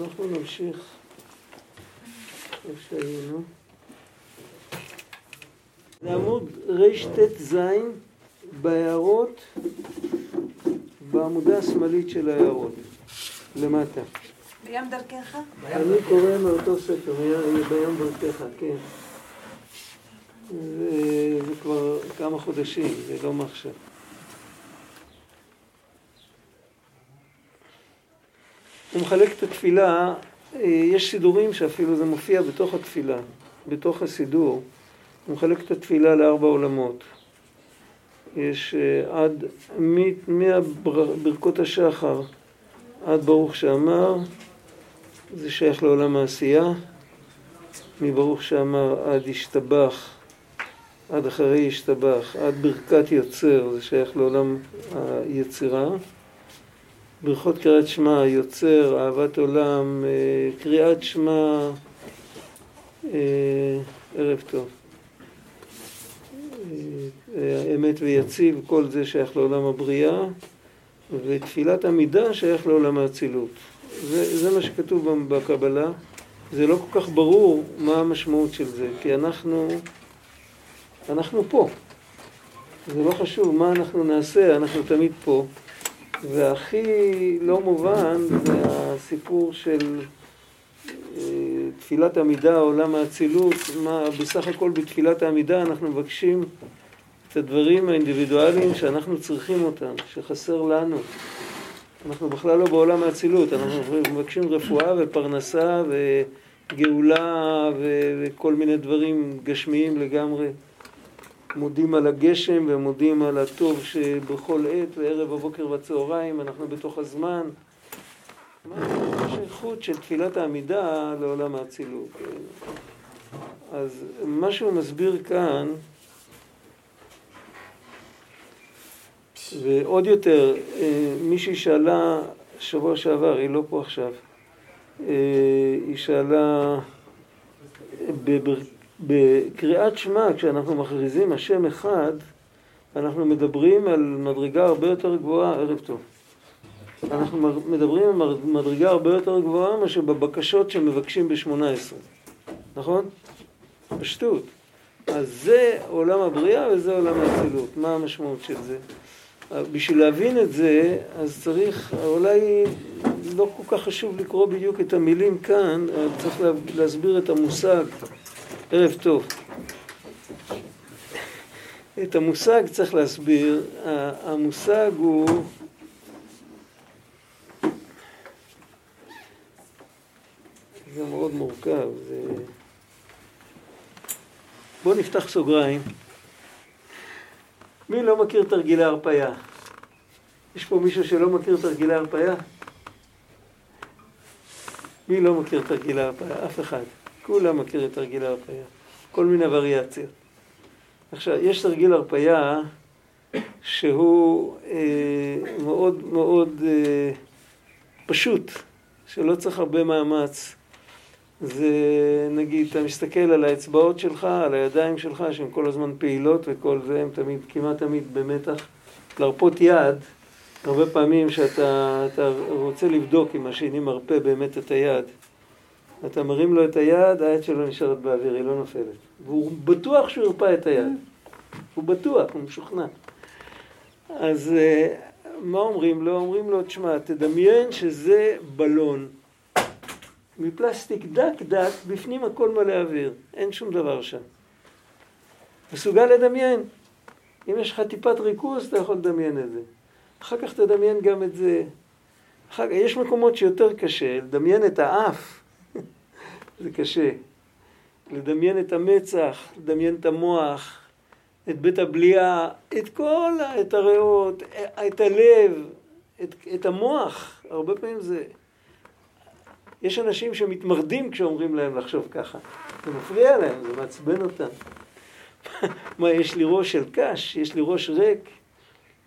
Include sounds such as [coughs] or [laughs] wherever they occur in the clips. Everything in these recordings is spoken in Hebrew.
אנחנו נמשיך איפה שהיינו. זה עמוד רט"ז בהערות, בעמודה השמאלית של ההערות, למטה. בים דרכך? אני קורא מאותו ספר, בים דרכך, כן. זה, זה כבר כמה חודשים, זה לא מעכשיו. הוא מחלק את התפילה, אה, יש סידורים שאפילו זה מופיע בתוך התפילה, בתוך הסידור. הוא מחלק את התפילה לארבע עולמות. יש אה, עד, מברכות השחר עד ברוך שאמר, זה שייך לעולם העשייה. מברוך שאמר עד השתבח, עד אחרי השתבח, עד ברכת יוצר, זה שייך לעולם היצירה. ברכות קריאת שמע, יוצר, אהבת עולם, אה, קריאת שמע, אה, ערב טוב. אה, אמת ויציב, כל זה שייך לעולם הבריאה, ותפילת עמידה שייך לעולם האצילות. זה, זה מה שכתוב בקבלה. זה לא כל כך ברור מה המשמעות של זה, כי אנחנו, אנחנו פה. זה לא חשוב מה אנחנו נעשה, אנחנו תמיד פה. והכי לא מובן זה הסיפור של אה, תפילת עמידה, עולם האצילות, מה בסך הכל בתפילת העמידה אנחנו מבקשים את הדברים האינדיבידואליים שאנחנו צריכים אותם, שחסר לנו. אנחנו בכלל לא בעולם האצילות, אנחנו מבקשים רפואה ופרנסה וגאולה וכל מיני דברים גשמיים לגמרי. מודים על הגשם ומודים על הטוב שבכל עת וערב הבוקר והצהריים אנחנו בתוך הזמן. מה השייכות של תפילת העמידה לעולם האצילות? אז מה שהוא מסביר כאן, ועוד יותר, אה, מישהי שאלה שבוע שעבר, היא לא פה עכשיו, אה, היא שאלה בקריאת שמע, כשאנחנו מכריזים השם אחד, אנחנו מדברים על מדרגה הרבה יותר גבוהה, ערב טוב. אנחנו מדברים על מדרגה הרבה יותר גבוהה מאשר בבקשות שמבקשים ב-18, נכון? פשטות. אז זה עולם הבריאה וזה עולם האצילות. מה המשמעות של זה? בשביל להבין את זה, אז צריך, אולי לא כל כך חשוב לקרוא בדיוק את המילים כאן, צריך להסביר את המושג ערב טוב. את המושג צריך להסביר, המושג הוא זה מאוד מורכב, זה... בואו נפתח סוגריים. מי לא מכיר תרגילי הרפאיה? יש פה מישהו שלא מכיר תרגילי הרפאיה? מי לא מכיר תרגילי הרפאיה? אף אחד. כולם מכירים תרגיל הרפאיה, כל מיני וריאציות. עכשיו, יש תרגיל הרפאיה שהוא אה, מאוד מאוד אה, פשוט, שלא צריך הרבה מאמץ. זה נגיד, אתה מסתכל על האצבעות שלך, על הידיים שלך, שהן כל הזמן פעילות וכל זה, הן תמיד, כמעט תמיד במתח. להרפות יד, הרבה פעמים שאתה רוצה לבדוק אם השני מרפה באמת את היד, אתה מרים לו את היד, היד שלו נשארת באוויר, היא לא נופלת. והוא בטוח שהוא ירפא את היד. הוא בטוח, הוא משוכנע. אז אה, מה אומרים לו? אומרים לו, תשמע, תדמיין שזה בלון. מפלסטיק דק דק, בפנים הכל מלא אוויר, אין שום דבר שם. מסוגל לדמיין. אם יש לך טיפת ריכוז, אתה יכול לדמיין את זה. אחר כך תדמיין גם את זה. אחר, יש מקומות שיותר קשה, לדמיין את האף. זה קשה. לדמיין את המצח, לדמיין את המוח, את בית הבליעה, את כל, את הריאות, את הלב, את, את המוח. הרבה פעמים זה... יש אנשים שמתמרדים כשאומרים להם לחשוב ככה. זה מפריע להם, זה מעצבן אותם. [laughs] מה, יש לי ראש של קש, יש לי ראש ריק,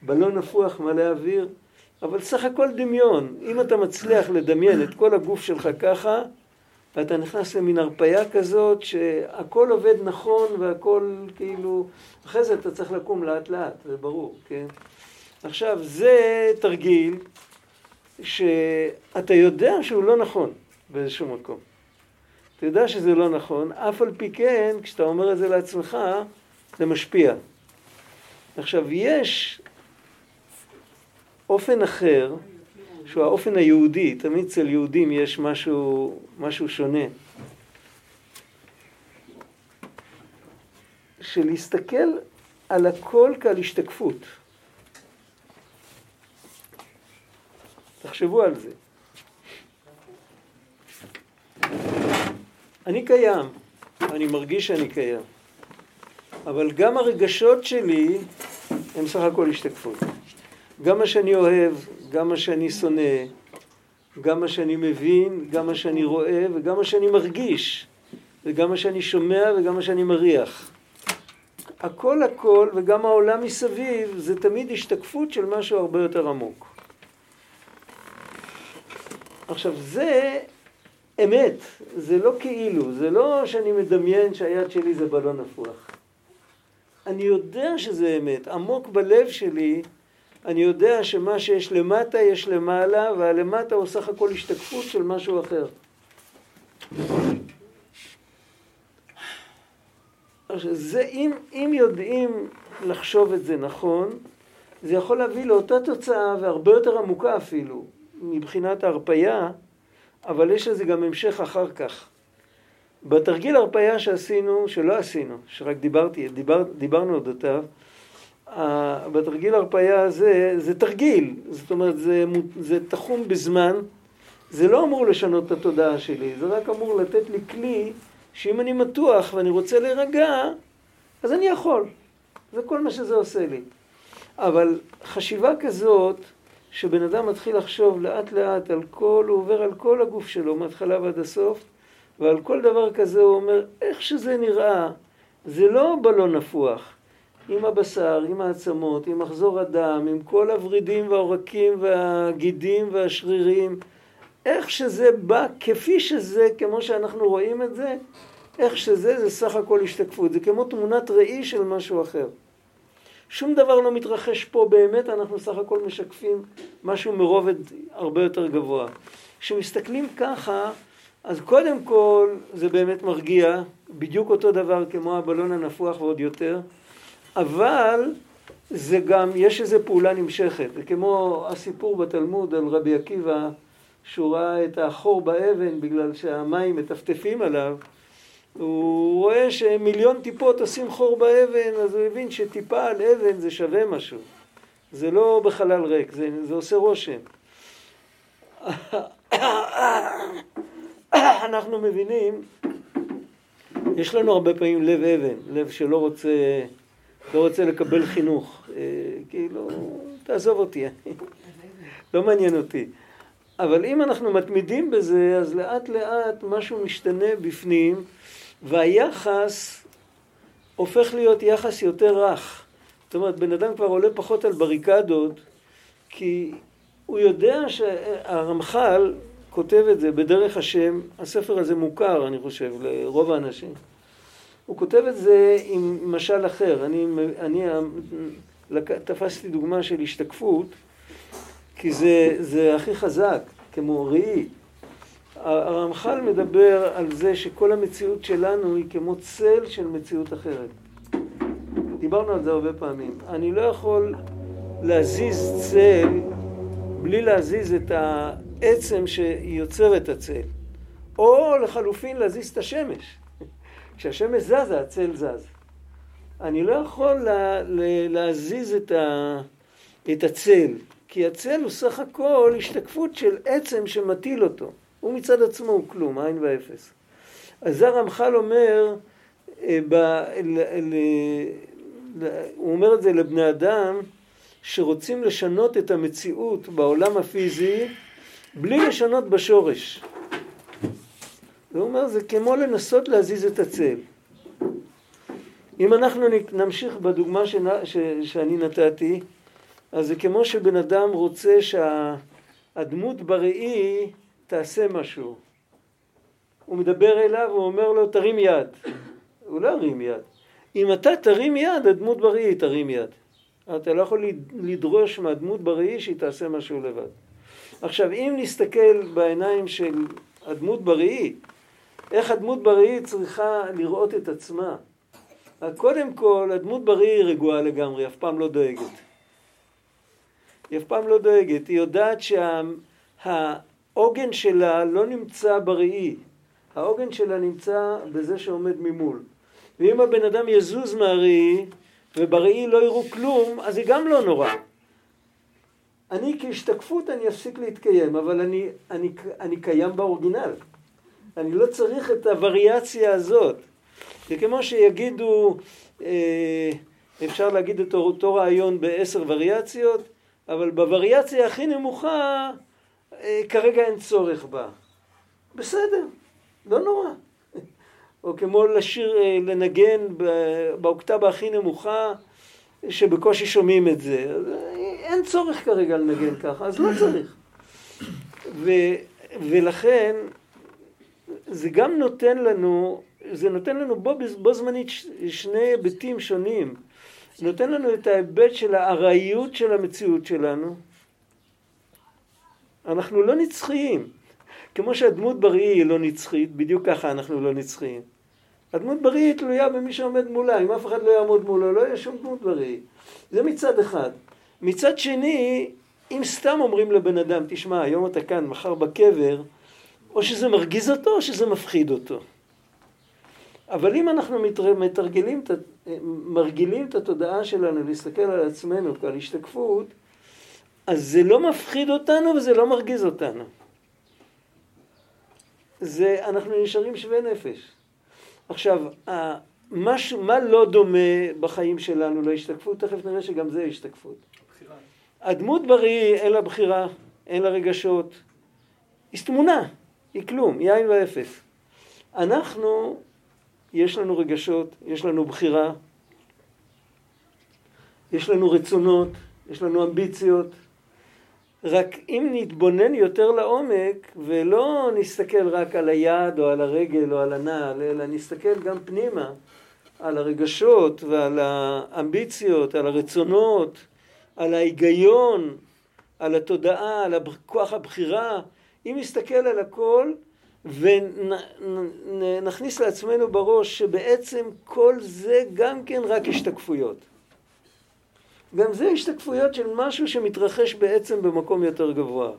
בלון נפוח מלא אוויר, אבל סך הכל דמיון. אם אתה מצליח לדמיין את כל הגוף שלך ככה, ואתה נכנס למין הרפאיה כזאת שהכל עובד נכון והכל כאילו, אחרי זה אתה צריך לקום לאט לאט, זה ברור, כן? עכשיו, זה תרגיל שאתה יודע שהוא לא נכון באיזשהו מקום. אתה יודע שזה לא נכון, אף על פי כן, כשאתה אומר את זה לעצמך, זה משפיע. עכשיו, יש אופן אחר, שהוא האופן היהודי, תמיד אצל יהודים יש משהו, משהו שונה. של להסתכל על הכל כעל השתקפות. תחשבו על זה. אני קיים, אני מרגיש שאני קיים, אבל גם הרגשות שלי הם סך הכל השתקפות. גם מה שאני אוהב, גם מה שאני שונא, גם מה שאני מבין, גם מה שאני רואה וגם מה שאני מרגיש, וגם מה שאני שומע וגם מה שאני מריח. הכל הכל וגם העולם מסביב זה תמיד השתקפות של משהו הרבה יותר עמוק. עכשיו זה אמת, זה לא כאילו, זה לא שאני מדמיין שהיד שלי זה בלון נפוח. אני יודע שזה אמת, עמוק בלב שלי אני יודע שמה שיש למטה יש למעלה והלמטה הוא סך הכל השתקפות של משהו אחר. זה, אם, אם יודעים לחשוב את זה נכון, זה יכול להביא לאותה תוצאה והרבה יותר עמוקה אפילו, מבחינת ההרפייה, אבל יש לזה גם המשך אחר כך. בתרגיל הרפייה שעשינו, שלא עשינו, שרק דיברתי, דיבר, דיברנו אודותיו, בתרגיל הרפייה הזה, זה תרגיל, זאת אומרת, זה, זה תחום בזמן, זה לא אמור לשנות את התודעה שלי, זה רק אמור לתת לי כלי שאם אני מתוח ואני רוצה להירגע, אז אני יכול. זה כל מה שזה עושה לי. אבל חשיבה כזאת, שבן אדם מתחיל לחשוב לאט לאט על כל, הוא עובר על כל הגוף שלו, מההתחלה ועד הסוף, ועל כל דבר כזה הוא אומר, איך שזה נראה, זה לא בלון נפוח. עם הבשר, עם העצמות, עם מחזור הדם, עם כל הוורידים והעורקים והגידים והשרירים, איך שזה בא, כפי שזה, כמו שאנחנו רואים את זה, איך שזה, זה סך הכל השתקפות. זה כמו תמונת ראי של משהו אחר. שום דבר לא מתרחש פה באמת, אנחנו סך הכל משקפים משהו מרובד הרבה יותר גבוה. כשמסתכלים ככה, אז קודם כל זה באמת מרגיע, בדיוק אותו דבר כמו הבלון הנפוח ועוד יותר, אבל זה גם, יש איזו פעולה נמשכת, זה כמו הסיפור בתלמוד על רבי עקיבא, שהוא ראה את החור באבן בגלל שהמים מטפטפים עליו, הוא רואה שמיליון טיפות עושים חור באבן, אז הוא הבין שטיפה על אבן זה שווה משהו. זה לא בחלל ריק, זה, זה עושה רושם. אנחנו מבינים, יש לנו הרבה פעמים לב אבן, לב שלא רוצה, לא רוצה לקבל חינוך. אה, כאילו, תעזוב אותי, [laughs] לא מעניין אותי. אבל אם אנחנו מתמידים בזה, אז לאט לאט משהו משתנה בפנים, והיחס הופך להיות יחס יותר רך. זאת אומרת, בן אדם כבר עולה פחות על בריקדות, כי הוא יודע שהרמח"ל כותב את זה בדרך השם, הספר הזה מוכר, אני חושב, לרוב האנשים. הוא כותב את זה עם משל אחר. אני, אני תפסתי דוגמה של השתקפות, כי זה, זה הכי חזק, כמו ראי. הרמח"ל מדבר על זה שכל המציאות שלנו היא כמו צל של מציאות אחרת. דיברנו על זה הרבה פעמים. אני לא יכול להזיז צל בלי להזיז את העצם שיוצר את הצל. או לחלופין להזיז את השמש. כשהשמש זזה, הצל זז. אני לא יכול לה, להזיז את, ה, את הצל, כי הצל הוא סך הכל השתקפות של עצם שמטיל אותו. הוא מצד עצמו הוא כלום, עין ואפס. אז זה הרמח"ל אומר, אה, ב, ל, ל, ל, הוא אומר את זה לבני אדם שרוצים לשנות את המציאות בעולם הפיזי בלי לשנות בשורש. הוא אומר, זה כמו לנסות להזיז את הצל. אם אנחנו נמשיך בדוגמה שנה, ש, שאני נתתי, אז זה כמו שבן אדם רוצה שהדמות בראי תעשה משהו. הוא מדבר אליו, הוא אומר לו, תרים יד. הוא לא ירים יד. אם אתה תרים יד, הדמות בראי תרים יד. אתה לא יכול לדרוש מהדמות בראי שהיא תעשה משהו לבד. עכשיו, אם נסתכל בעיניים של הדמות בראי, איך הדמות בראי צריכה לראות את עצמה. קודם כל, הדמות בראי היא רגועה לגמרי, אף פעם לא דואגת. היא אף פעם לא דואגת, היא יודעת שהעוגן שלה לא נמצא בראי, העוגן שלה נמצא בזה שעומד ממול. ואם הבן אדם יזוז מהראי, ובראי לא יראו כלום, אז זה גם לא נורא. אני כהשתקפות אני אפסיק להתקיים, אבל אני, אני, אני קיים באורגינל. אני לא צריך את הווריאציה הזאת. זה כמו שיגידו, אה, אפשר להגיד את אותו רעיון בעשר וריאציות, אבל בווריאציה הכי נמוכה אה, כרגע אין צורך בה. בסדר, לא נורא. [laughs] או כמו לשיר, אה, לנגן באוקטבה הכי נמוכה, שבקושי שומעים את זה. אין צורך כרגע לנגן ככה, אז לא צריך. ו, ולכן זה גם נותן לנו, זה נותן לנו בו, בו זמנית שני היבטים שונים. נותן לנו את ההיבט של הארעיות של המציאות שלנו. אנחנו לא נצחיים. כמו שהדמות בראי היא לא נצחית, בדיוק ככה אנחנו לא נצחיים. הדמות בראי היא תלויה במי שעומד מולה, אם אף אחד לא יעמוד מולו, לא יהיה שום דמות בראי. זה מצד אחד. מצד שני, אם סתם אומרים לבן אדם, תשמע, היום אתה כאן, מחר בקבר, או שזה מרגיז אותו או שזה מפחיד אותו. אבל אם אנחנו מתרגלים, מרגילים את התודעה שלנו להסתכל על עצמנו כעל השתקפות, אז זה לא מפחיד אותנו וזה לא מרגיז אותנו. זה, אנחנו נשארים שווי נפש. עכשיו, משהו, מה לא דומה בחיים שלנו להשתקפות? תכף נראה שגם זה השתקפות. בחירה. הדמות בראי אין לה בחירה, אין לה רגשות. היא תמונה, היא כלום, היא עין ואפס. אנחנו, יש לנו רגשות, יש לנו בחירה, יש לנו רצונות, יש לנו אמביציות. רק אם נתבונן יותר לעומק ולא נסתכל רק על היד או על הרגל או על הנעל, אלא נסתכל גם פנימה על הרגשות ועל האמביציות, על הרצונות, על ההיגיון, על התודעה, על כוח הבחירה, אם נסתכל על הכל ונכניס לעצמנו בראש שבעצם כל זה גם כן רק השתקפויות. גם זה השתקפויות של משהו שמתרחש בעצם במקום יותר גבוה.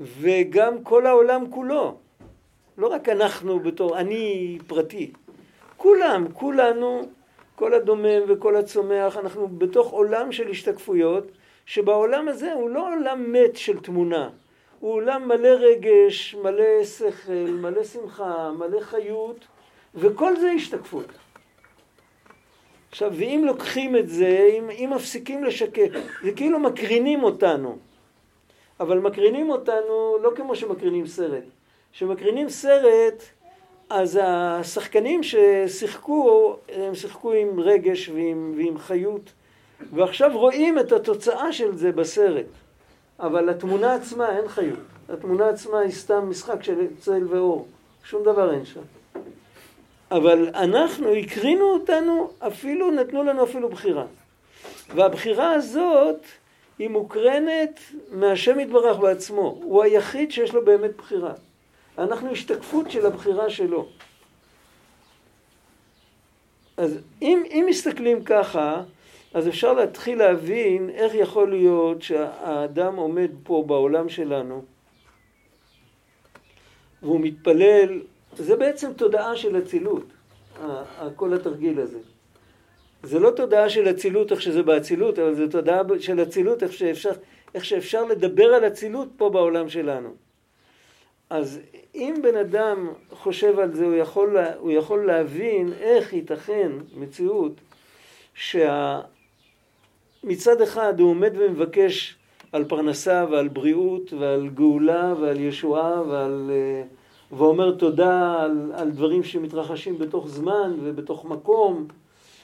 וגם כל העולם כולו. לא רק אנחנו בתור אני פרטי. כולם, כולנו, כל הדומם וכל הצומח, אנחנו בתוך עולם של השתקפויות, שבעולם הזה הוא לא עולם מת של תמונה. הוא עולם מלא רגש, מלא שכל, מלא שמחה, מלא חיות, וכל זה השתקפות. עכשיו, ואם לוקחים את זה, אם, אם מפסיקים לשקר, זה כאילו מקרינים אותנו. אבל מקרינים אותנו לא כמו שמקרינים סרט. כשמקרינים סרט, אז השחקנים ששיחקו, הם שיחקו עם רגש ועם, ועם חיות, ועכשיו רואים את התוצאה של זה בסרט. אבל לתמונה עצמה אין חיות. התמונה עצמה היא סתם משחק של צל ואור. שום דבר אין שם. אבל אנחנו, הקרינו אותנו, אפילו, נתנו לנו אפילו בחירה. והבחירה הזאת היא מוקרנת מהשם יתברך בעצמו. הוא היחיד שיש לו באמת בחירה. אנחנו השתקפות של הבחירה שלו. אז אם, אם מסתכלים ככה, אז אפשר להתחיל להבין איך יכול להיות שהאדם עומד פה בעולם שלנו והוא מתפלל, זה בעצם תודעה של אצילות, כל התרגיל הזה. זה לא תודעה של אצילות איך שזה באצילות, אבל זה תודעה של אצילות איך שאפשר, איך שאפשר לדבר על אצילות פה בעולם שלנו. אז אם בן אדם חושב על זה, הוא יכול, הוא יכול להבין איך ייתכן מציאות שה... מצד אחד הוא עומד ומבקש על פרנסה ועל בריאות ועל גאולה ועל ישועה ועל, אה, ואומר תודה על, על דברים שמתרחשים בתוך זמן ובתוך מקום.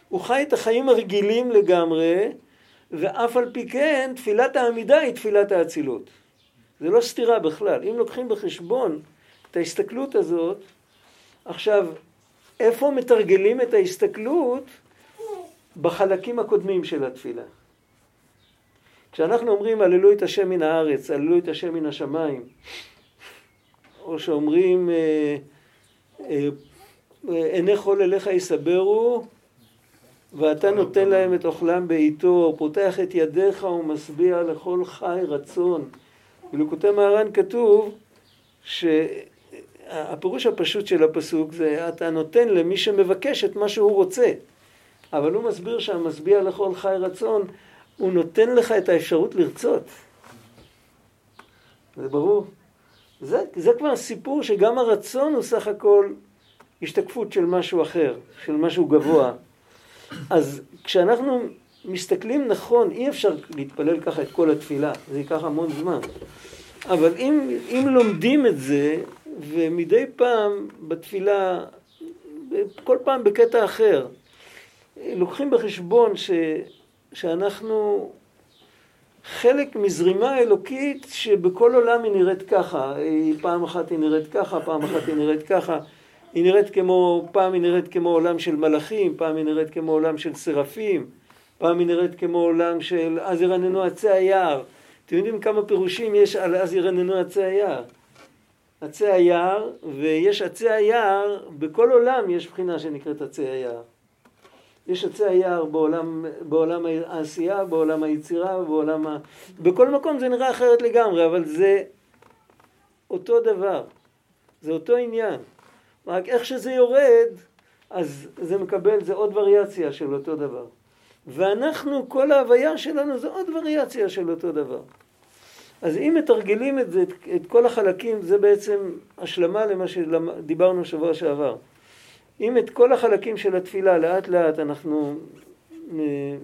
הוא חי את החיים הרגילים לגמרי, ואף על פי כן תפילת העמידה היא תפילת האצילות. זה לא סתירה בכלל. אם לוקחים בחשבון את ההסתכלות הזאת, עכשיו, איפה מתרגלים את ההסתכלות? בחלקים הקודמים של התפילה. כשאנחנו אומרים הללו את השם מן הארץ, הללו את השם מן השמיים, או שאומרים אה, אה, עיני חול אליך יסברו ואתה נותן להם את אוכלם בעיתו, פותח את ידיך ומשביע לכל חי רצון. בלוקותי מהר"ן כתוב שהפירוש הפשוט של הפסוק זה אתה נותן למי שמבקש את מה שהוא רוצה. אבל הוא מסביר שהמשביע לכל חי רצון, הוא נותן לך את האפשרות לרצות. זה ברור. זה, זה כבר סיפור שגם הרצון הוא סך הכל השתקפות של משהו אחר, של משהו גבוה. אז כשאנחנו מסתכלים נכון, אי אפשר להתפלל ככה את כל התפילה, זה ייקח המון זמן. אבל אם, אם לומדים את זה, ומדי פעם בתפילה, כל פעם בקטע אחר, לוקחים בחשבון ש, שאנחנו חלק מזרימה אלוקית שבכל עולם היא נראית ככה, פעם אחת היא נראית ככה, פעם אחת היא נראית ככה. היא נראית כמו, פעם היא נראית כמו עולם של מלאכים, פעם היא נראית כמו עולם של סרפים, פעם היא נראית כמו עולם של אז ירננו עצי היער. אתם יודעים כמה פירושים יש על אז ירננו עצי היער? עצי היער, ויש עצי היער, בכל עולם יש בחינה שנקראת עצי היער. יש עצי היער בעולם, בעולם העשייה, בעולם היצירה, בעולם ה... בכל מקום זה נראה אחרת לגמרי, אבל זה אותו דבר. זה אותו עניין. רק איך שזה יורד, אז זה מקבל, זה עוד וריאציה של אותו דבר. ואנחנו, כל ההוויה שלנו זה עוד וריאציה של אותו דבר. אז אם מתרגלים את זה, את, כל החלקים, זה בעצם השלמה למה שדיברנו שבוע שעבר. אם את כל החלקים של התפילה לאט לאט אנחנו אה,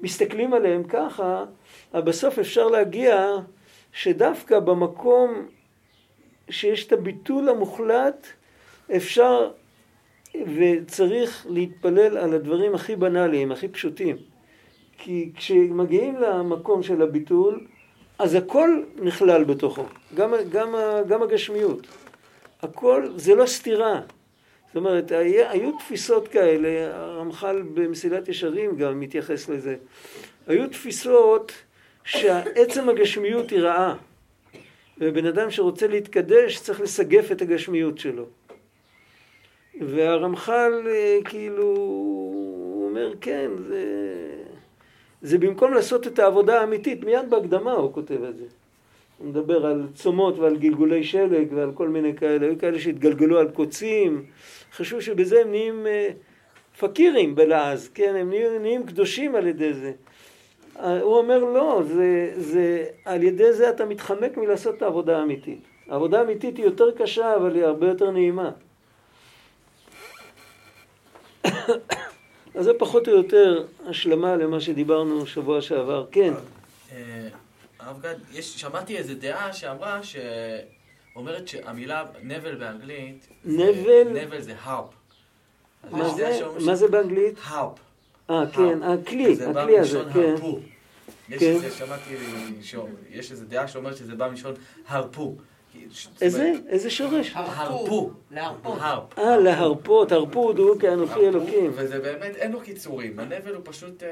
מסתכלים עליהם ככה, בסוף אפשר להגיע שדווקא במקום שיש את הביטול המוחלט, אפשר וצריך להתפלל על הדברים הכי בנאליים, הכי פשוטים. כי כשמגיעים למקום של הביטול, אז הכל נכלל בתוכו, גם, גם, גם הגשמיות. הכל, זה לא סתירה. אומרת, היו תפיסות כאלה, הרמח"ל במסילת ישרים גם מתייחס לזה. היו תפיסות שעצם הגשמיות היא רעה. ובן אדם שרוצה להתקדש צריך לסגף את הגשמיות שלו. והרמח"ל אה, כאילו, הוא אומר, כן, זה, זה במקום לעשות את העבודה האמיתית, מיד בהקדמה הוא כותב את זה. הוא מדבר על צומות ועל גלגולי שלג ועל כל מיני כאלה, היו כאלה שהתגלגלו על קוצים, חשבו שבזה הם נהיים אה, פקירים בלעז, כן, הם נהיים, נהיים קדושים על ידי זה. אה, הוא אומר לא, זה, זה, על ידי זה אתה מתחמק מלעשות את העבודה האמיתית. העבודה האמיתית היא יותר קשה, אבל היא הרבה יותר נעימה. [coughs] אז זה פחות או יותר השלמה למה שדיברנו שבוע שעבר. כן. הרב גד, שמעתי איזו דעה שאמרה, שאומרת שהמילה נבל באנגלית, נבל? נבל זה הרפ. מה זה באנגלית? הרפ. אה, כן, הכלי, הכלי הזה, כן. יש כן. איזה, שמעתי, יש איזו דעה שאומרת שזה בא מלשון הרפו. איזה? איזה שורש? הרפו. להרפות. אה, להרפות, הרפו דו כאנוכי אלוקים. וזה באמת, אין לו קיצורים. הנבל הוא פשוט, אה,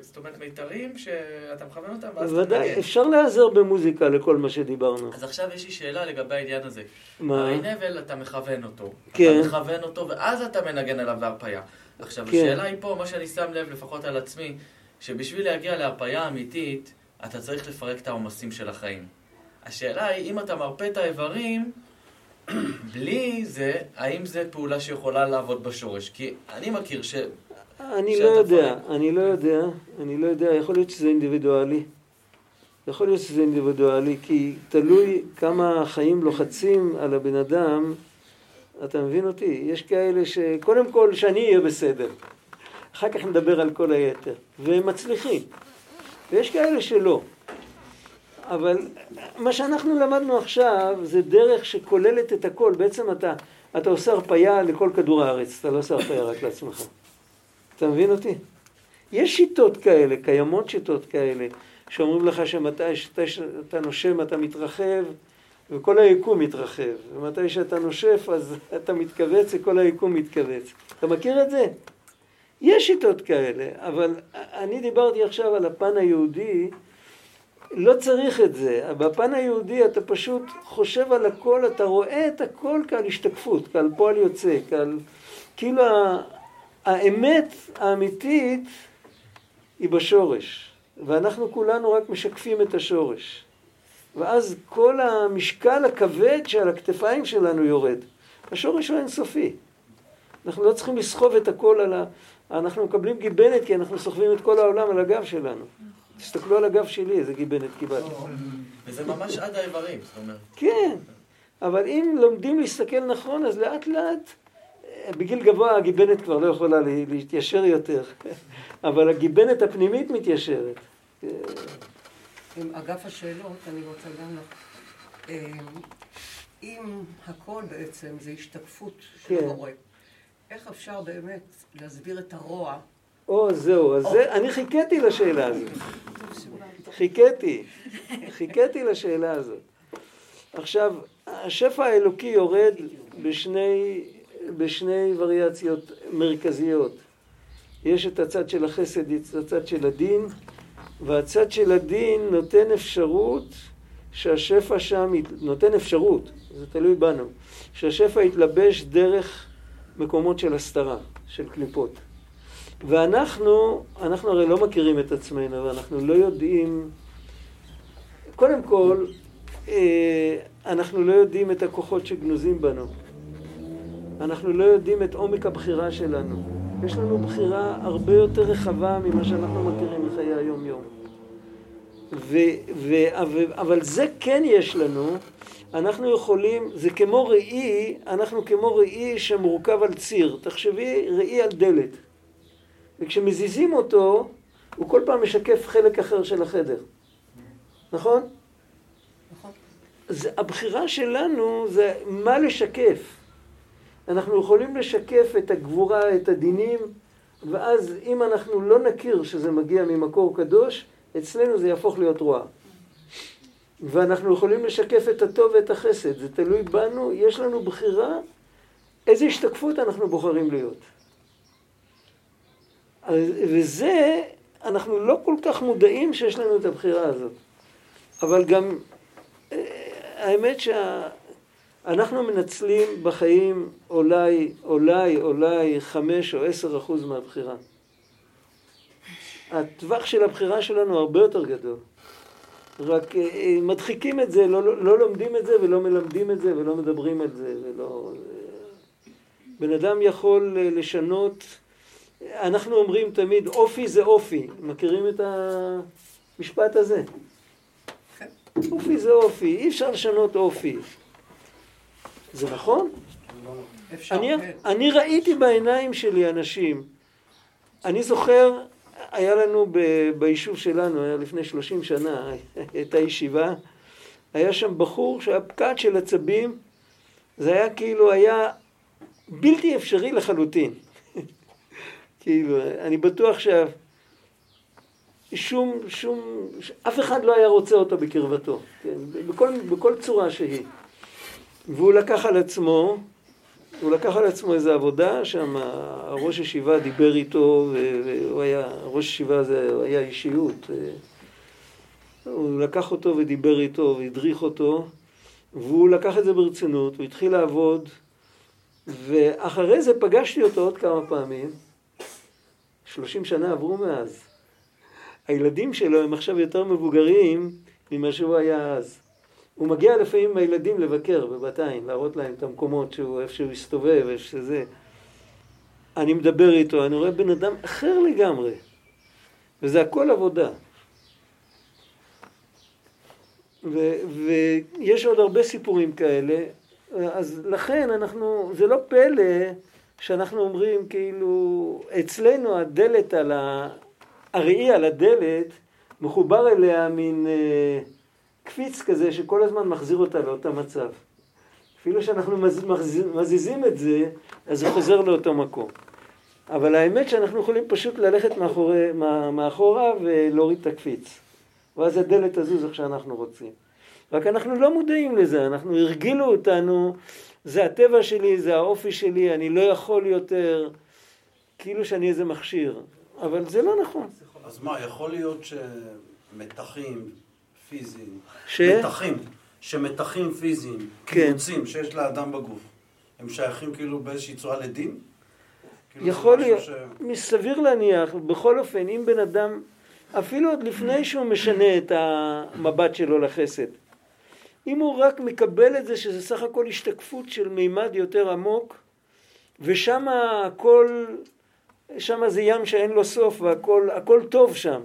זאת אומרת, מיתרים שאתה מכוון אותם ואז אתה ודאי, אפשר להיעזר במוזיקה לכל מה שדיברנו. אז עכשיו יש לי שאלה לגבי העניין הזה. מה? הרי נבל אתה מכוון אותו. כן. אתה מכוון אותו ואז אתה מנגן עליו בהרפאיה. עכשיו, כן. השאלה היא פה, מה שאני שם לב, לפחות על עצמי, שבשביל להגיע להרפאיה אמיתית, אתה צריך לפרק את העומסים של החיים. השאלה היא, אם אתה מרפא את האיברים, [clears throat] בלי זה, האם זו פעולה שיכולה לעבוד בשורש? כי אני מכיר ש... אני לא יודע, פרק... אני לא יודע, אני לא יודע, יכול להיות שזה אינדיבידואלי. יכול להיות שזה אינדיבידואלי, כי תלוי כמה החיים לוחצים על הבן אדם, אתה מבין אותי? יש כאלה שקודם כל שאני אהיה בסדר, אחר כך נדבר על כל היתר, והם מצליחים. ויש כאלה שלא. אבל מה שאנחנו למדנו עכשיו זה דרך שכוללת את הכל. בעצם אתה, אתה עושה הרפייה לכל כדור הארץ, אתה לא עושה הרפייה רק לעצמך. אתה מבין אותי? יש שיטות כאלה, קיימות שיטות כאלה, שאומרים לך שמתי שאתה נושם אתה מתרחב וכל היקום מתרחב, ומתי שאתה נושף אז אתה מתכווץ וכל היקום מתכווץ. אתה מכיר את זה? יש שיטות כאלה, אבל אני דיברתי עכשיו על הפן היהודי לא צריך את זה. בפן היהודי אתה פשוט חושב על הכל, אתה רואה את הכל כעל השתקפות, כעל פועל יוצא, כעל... כאילו האמת האמיתית היא בשורש, ואנחנו כולנו רק משקפים את השורש. ואז כל המשקל הכבד שעל הכתפיים שלנו יורד. השורש הוא אינסופי. אנחנו לא צריכים לסחוב את הכל על ה... אנחנו מקבלים גיבנת כי אנחנו סוחבים את כל העולם על הגב שלנו. תסתכלו על הגב שלי, איזה גיבנת קיבלתי. וזה ממש עד האיברים, זאת אומרת. כן, אבל אם לומדים להסתכל נכון, אז לאט לאט, בגיל גבוה הגיבנת כבר לא יכולה להתיישר יותר, [laughs] אבל הגיבנת הפנימית מתיישרת. עם אגף השאלות, אני רוצה גם לך... אמ, אם הכל בעצם זה השתקפות של כן. המורה, איך אפשר באמת להסביר את הרוע? או, זהו, אז זה, אני חיכיתי לשאלה הזאת. חיכיתי, חיכיתי לשאלה הזאת. עכשיו, השפע האלוקי יורד בשני, בשני וריאציות מרכזיות. יש את הצד של החסד, את הצד של הדין, והצד של הדין נותן אפשרות שהשפע שם, נותן אפשרות, זה תלוי בנו, שהשפע יתלבש דרך מקומות של הסתרה, של קליפות. ואנחנו, אנחנו הרי לא מכירים את עצמנו, ואנחנו לא יודעים, קודם כל, אה, אנחנו לא יודעים את הכוחות שגנוזים בנו. אנחנו לא יודעים את עומק הבחירה שלנו. יש לנו בחירה הרבה יותר רחבה ממה שאנחנו מכירים בחיי היום-יום. ו, ו, אבל זה כן יש לנו, אנחנו יכולים, זה כמו ראי, אנחנו כמו ראי שמורכב על ציר. תחשבי, ראי על דלת. וכשמזיזים אותו, הוא כל פעם משקף חלק אחר של החדר. נכון? נכון. זה, הבחירה שלנו זה מה לשקף. אנחנו יכולים לשקף את הגבורה, את הדינים, ואז אם אנחנו לא נכיר שזה מגיע ממקור קדוש, אצלנו זה יהפוך להיות רוע. ואנחנו יכולים לשקף את הטוב ואת החסד, זה תלוי בנו, יש לנו בחירה איזה השתקפות אנחנו בוחרים להיות. וזה, אנחנו לא כל כך מודעים שיש לנו את הבחירה הזאת. אבל גם, אה, האמת שאנחנו מנצלים בחיים אולי, אולי, אולי חמש או עשר אחוז מהבחירה. הטווח של הבחירה שלנו הרבה יותר גדול. רק אה, אה, מדחיקים את זה, לא, לא, לא לומדים את זה ולא מלמדים את זה ולא מדברים את זה ולא... בן אדם יכול לשנות אנחנו אומרים תמיד, אופי זה אופי. מכירים את המשפט הזה? אופי זה אופי, אי אפשר לשנות אופי. זה נכון? אני, כן. אני ראיתי בעיניים שלי אנשים, אני זוכר, היה לנו ב, ביישוב שלנו, היה לפני שלושים שנה, [laughs] הייתה ישיבה, היה שם בחור שהיה פקד של עצבים, זה היה כאילו, היה בלתי אפשרי לחלוטין. כאילו, אני בטוח ששום, שום, אף אחד לא היה רוצה אותו בקרבתו, כן, בכל, בכל צורה שהיא. והוא לקח על עצמו, הוא לקח על עצמו איזו עבודה, שם הראש ישיבה דיבר איתו, והוא היה, ראש ישיבה הזה היה אישיות. הוא לקח אותו ודיבר איתו והדריך אותו, והוא לקח את זה ברצינות, הוא התחיל לעבוד, ואחרי זה פגשתי אותו עוד כמה פעמים, שלושים שנה עברו מאז. הילדים שלו הם עכשיו יותר מבוגרים ממה שהוא היה אז. הוא מגיע לפעמים עם הילדים לבקר בבת עין, להראות להם את המקומות שהוא, איפה שהוא הסתובב, איפה שזה. אני מדבר איתו, אני רואה בן אדם אחר לגמרי. וזה הכל עבודה. ו, ויש עוד הרבה סיפורים כאלה, אז לכן אנחנו, זה לא פלא שאנחנו אומרים כאילו, אצלנו הדלת על ה... הראי על הדלת מחובר אליה מין אה, קפיץ כזה שכל הזמן מחזיר אותה לאותו מצב. אפילו שאנחנו מז, מז, מזיזים את זה, אז זה חוזר לאותו מקום. אבל האמת שאנחנו יכולים פשוט ללכת מאחורי, מאחורה ולהוריד את הקפיץ. ואז הדלת תזוז איך שאנחנו רוצים. רק אנחנו לא מודעים לזה, אנחנו הרגילו אותנו זה הטבע שלי, זה האופי שלי, אני לא יכול יותר, כאילו שאני איזה מכשיר. אבל זה לא נכון. אז מה, יכול להיות שמתחים פיזיים, ש? מתחים, שמתחים פיזיים, כן. קיבוצים שיש לאדם בגוף, הם שייכים כאילו באיזושהי צורה לדין? כאילו יכול להיות, ש- מסביר להניח, בכל אופן, אם בן אדם, אפילו עוד לפני שהוא משנה את המבט שלו לחסד, אם הוא רק מקבל את זה שזה סך הכל השתקפות של מימד יותר עמוק, ושם הכל, שם זה ים שאין לו סוף והכל הכל טוב שם.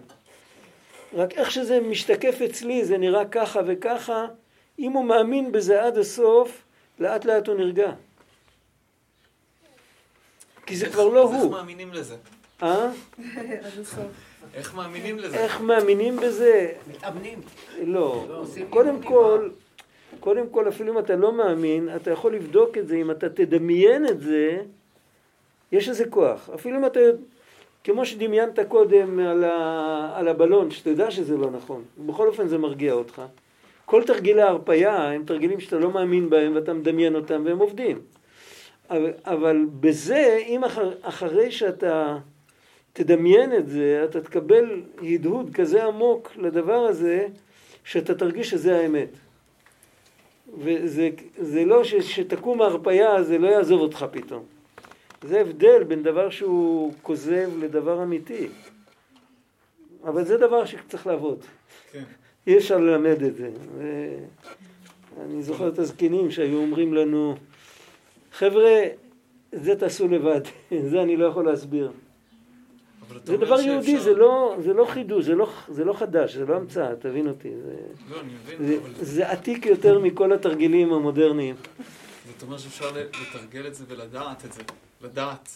רק איך שזה משתקף אצלי, זה נראה ככה וככה, אם הוא מאמין בזה עד הסוף, לאט לאט הוא נרגע. כי זה איך- כבר לא איך הוא. מאמינים לזה? אה? עד הסוף. איך מאמינים לזה? איך מאמינים בזה? מתאמנים. לא. עושים קודם כל, קודם כל, אפילו אם אתה לא מאמין, אתה יכול לבדוק את זה, אם אתה תדמיין את זה, יש לזה כוח. אפילו אם אתה, כמו שדמיינת קודם על, ה, על הבלון, שאתה יודע שזה לא נכון, בכל אופן זה מרגיע אותך. כל תרגילי ההרפייה הם תרגילים שאתה לא מאמין בהם ואתה מדמיין אותם והם עובדים. אבל, אבל בזה, אם אחר, אחרי שאתה תדמיין את זה, אתה תקבל הדהוד כזה עמוק לדבר הזה, שאתה תרגיש שזה האמת. וזה זה לא ש, שתקום ההרפייה, זה לא יעזוב אותך פתאום. זה הבדל בין דבר שהוא כוזב לדבר אמיתי. אבל זה דבר שצריך לעבוד. כן. [laughs] אי אפשר ללמד את זה. ו... אני זוכר את הזקנים שהיו אומרים לנו, חבר'ה, זה תעשו לבד, [laughs] זה אני לא יכול להסביר. זה דבר שאפשר- יהודי, זה לא, זה לא חידוש, זה לא, זה לא חדש, זה לא המצאה, תבין אותי. זה, לא, אני מבין, זה, אבל זה עתיק יותר מכל התרגילים המודרניים. זאת אומרת שאפשר לתרגל את זה ולדעת את זה. לדעת.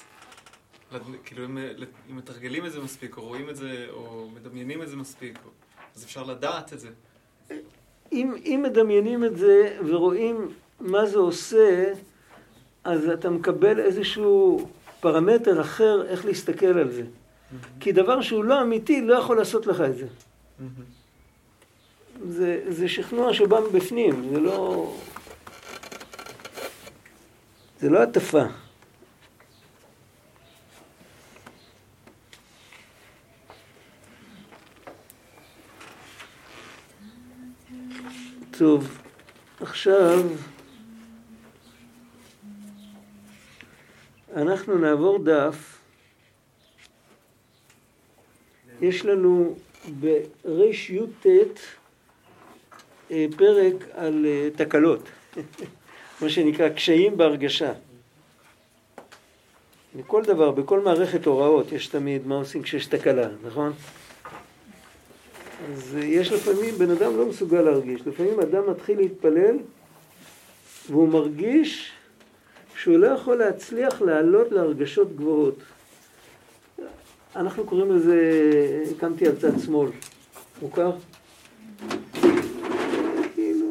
לד- כאילו אם, אם מתרגלים את זה מספיק, או רואים את זה, או מדמיינים את זה מספיק, אז אפשר לדעת את זה. אם, אם מדמיינים את זה ורואים מה זה עושה, אז אתה מקבל איזשהו פרמטר אחר איך להסתכל על זה. כי דבר שהוא לא אמיתי לא יכול לעשות לך את זה. זה, זה שכנוע שבא מבפנים, זה לא... זה לא הטפה. טוב, עכשיו אנחנו נעבור דף. יש לנו ברי"ט אה, פרק על אה, תקלות, [laughs] מה שנקרא קשיים בהרגשה. בכל דבר, בכל מערכת הוראות יש תמיד מה עושים כשיש תקלה, נכון? אז אה, יש לפעמים, בן אדם לא מסוגל להרגיש, לפעמים אדם מתחיל להתפלל והוא מרגיש שהוא לא יכול להצליח לעלות להרגשות גבוהות. אנחנו קוראים לזה, הקמתי על צד שמאל, מוכר? כאילו.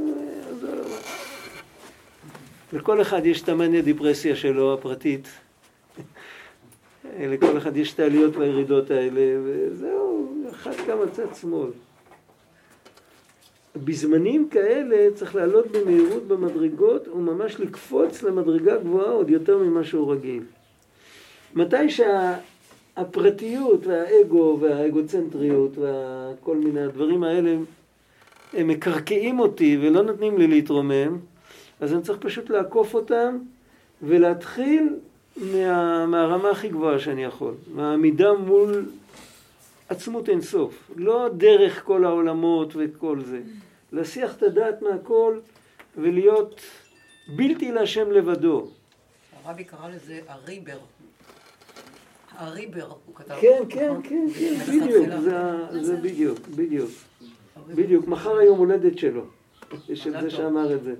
לכל אחד יש את המאניה דיפרסיה שלו, הפרטית. [laughs] לכל אחד יש את העליות והירידות האלה, וזהו, אחד קם על צד שמאל. בזמנים כאלה צריך לעלות במהירות במדרגות וממש לקפוץ למדרגה גבוהה עוד יותר ממה שהוא רגיל. מתי שהפרטיות והאגו והאגוצנטריות וכל מיני הדברים האלה הם מקרקעים אותי ולא נותנים לי להתרומם, אז אני צריך פשוט לעקוף אותם ולהתחיל מה, מהרמה הכי גבוהה שאני יכול, מהעמידה מול עצמות אינסוף, לא דרך כל העולמות וכל זה, להסיח את הדעת מהכל ולהיות בלתי להשם לבדו. הרבי קרא לזה הריבר. הריבר, הוא כתב. כן, כן, נכון? כן, כן, מלכתחילה. בדיוק, זה, ה- זה בדיוק, בדיוק, בדיוק, מחר היום הולדת שלו, יש את זה שאמר את זה,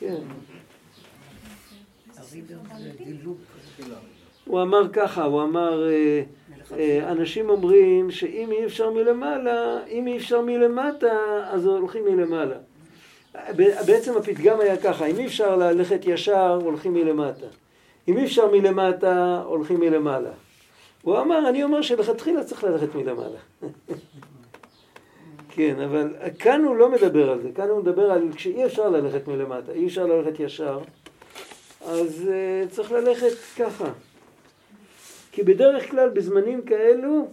כן. הוא אמר ככה, הוא אמר, אה, אה, אנשים אומרים שאם אי אפשר מלמעלה, אם אי אפשר מלמטה, אז הולכים מלמעלה. בעצם הפתגם היה ככה, אם אי אפשר ללכת ישר, הולכים מלמטה. אם אי אפשר מלמטה, הולכים מלמעלה. הוא אמר, אני אומר שלכתחילה צריך ללכת מלמעלה. [laughs] כן, אבל כאן הוא לא מדבר על זה, כאן הוא מדבר על כשאי אפשר ללכת מלמטה, אי אפשר ללכת ישר, אז uh, צריך ללכת ככה. כי בדרך כלל בזמנים כאלו,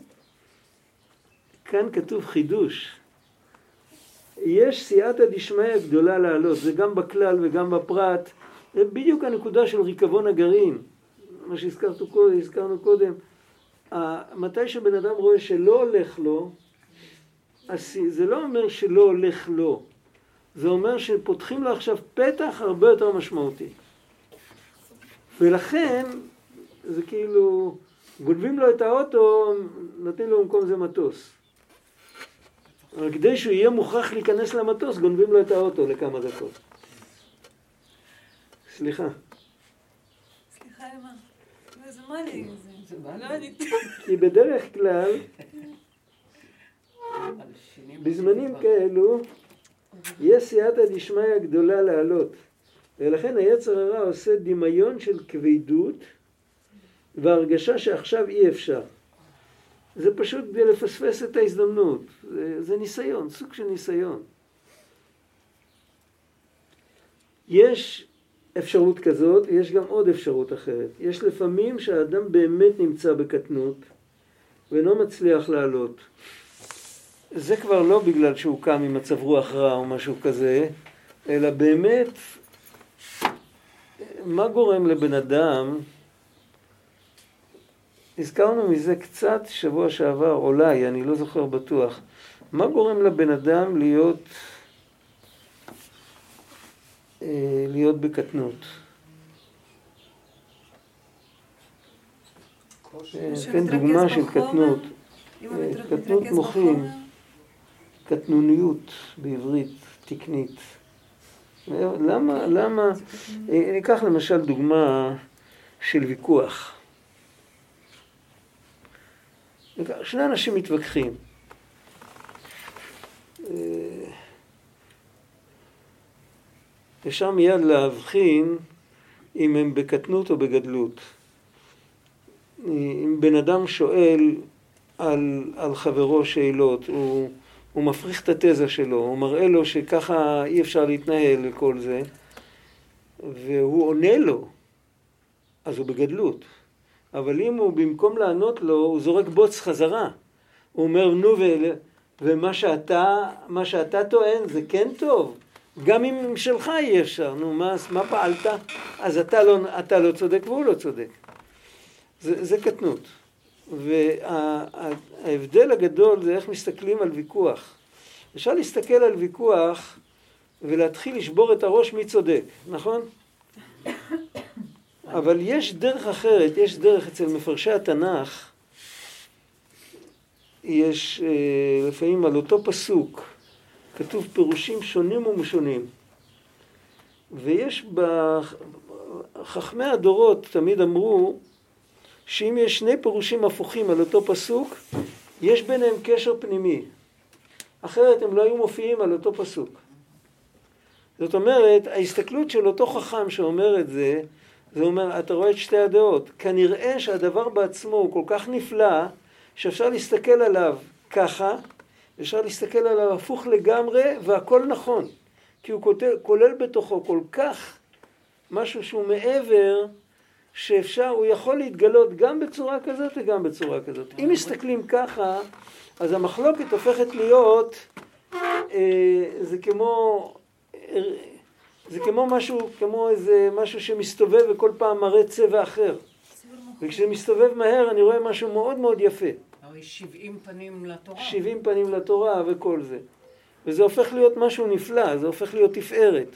כאן כתוב חידוש. יש סייעתא דשמיא גדולה לעלות, זה גם בכלל וגם בפרט. זה בדיוק הנקודה של ריקבון הגרעין, מה שהזכרנו קודם. מתי שבן אדם רואה שלא הולך לו, זה לא אומר שלא הולך לו, זה אומר שפותחים לו עכשיו פתח הרבה יותר משמעותי. ולכן, זה כאילו, גונבים לו את האוטו, נותנים לו במקום זה מטוס. אבל כדי שהוא יהיה מוכרח להיכנס למטוס, גונבים לו את האוטו לכמה דקות. סליחה. סליחה. איזה מה זה? לא כי בדרך כלל, בזמנים כאלו, יש סייעתא דשמיא גדולה לעלות. ולכן היצר הרע עושה דמיון של כבדות והרגשה שעכשיו אי אפשר. זה פשוט כדי לפספס את ההזדמנות. זה, זה ניסיון, סוג של ניסיון. יש אפשרות כזאת, יש גם עוד אפשרות אחרת. יש לפעמים שהאדם באמת נמצא בקטנות ואינו מצליח לעלות. זה כבר לא בגלל שהוא קם עם מצב רוח רע או משהו כזה, אלא באמת, מה גורם לבן אדם הזכרנו מזה קצת שבוע שעבר, אולי, אני לא זוכר בטוח. מה גורם לבן אדם להיות, להיות בקטנות? אה, תן דוגמה של קטנות. אה, קטנות מוחין, קטנוניות בעברית תקנית. למה, למה, ניקח למשל דוגמה של ויכוח. שני אנשים מתווכחים. אה, אפשר מיד להבחין אם הם בקטנות או בגדלות. אם בן אדם שואל על, על חברו שאלות, הוא, הוא מפריך את התזה שלו, הוא מראה לו שככה אי אפשר להתנהל וכל זה, והוא עונה לו, אז הוא בגדלות. אבל אם הוא במקום לענות לו, הוא זורק בוץ חזרה. הוא אומר, נו. ומה שאתה, שאתה טוען זה כן טוב. גם אם שלך אי אפשר, נו, מה, מה פעלת? אז אתה לא, אתה לא צודק והוא לא צודק. זה, זה קטנות. וההבדל הגדול זה איך מסתכלים על ויכוח. אפשר להסתכל על ויכוח ולהתחיל לשבור את הראש מי צודק, נכון? אבל יש דרך אחרת, יש דרך אצל מפרשי התנ"ך, יש אה, לפעמים על אותו פסוק, כתוב פירושים שונים ומשונים. ויש בחכמי הדורות תמיד אמרו שאם יש שני פירושים הפוכים על אותו פסוק, יש ביניהם קשר פנימי. אחרת הם לא היו מופיעים על אותו פסוק. זאת אומרת, ההסתכלות של אותו חכם שאומר את זה, זה אומר, אתה רואה את שתי הדעות. כנראה שהדבר בעצמו הוא כל כך נפלא, שאפשר להסתכל עליו ככה, אפשר להסתכל עליו הפוך לגמרי, והכל נכון. כי הוא כולל, כולל בתוכו כל כך משהו שהוא מעבר, שאפשר, הוא יכול להתגלות גם בצורה כזאת וגם בצורה כזאת. אם מסתכלים ככה, אז המחלוקת הופכת להיות, אה, זה כמו... זה כמו משהו, כמו איזה משהו שמסתובב וכל פעם מראה צבע אחר. וכשזה מסתובב מהר אני רואה משהו מאוד מאוד יפה. הרי 70 פנים לתורה. 70 פנים לתורה וכל זה. וזה הופך להיות משהו נפלא, זה הופך להיות תפארת.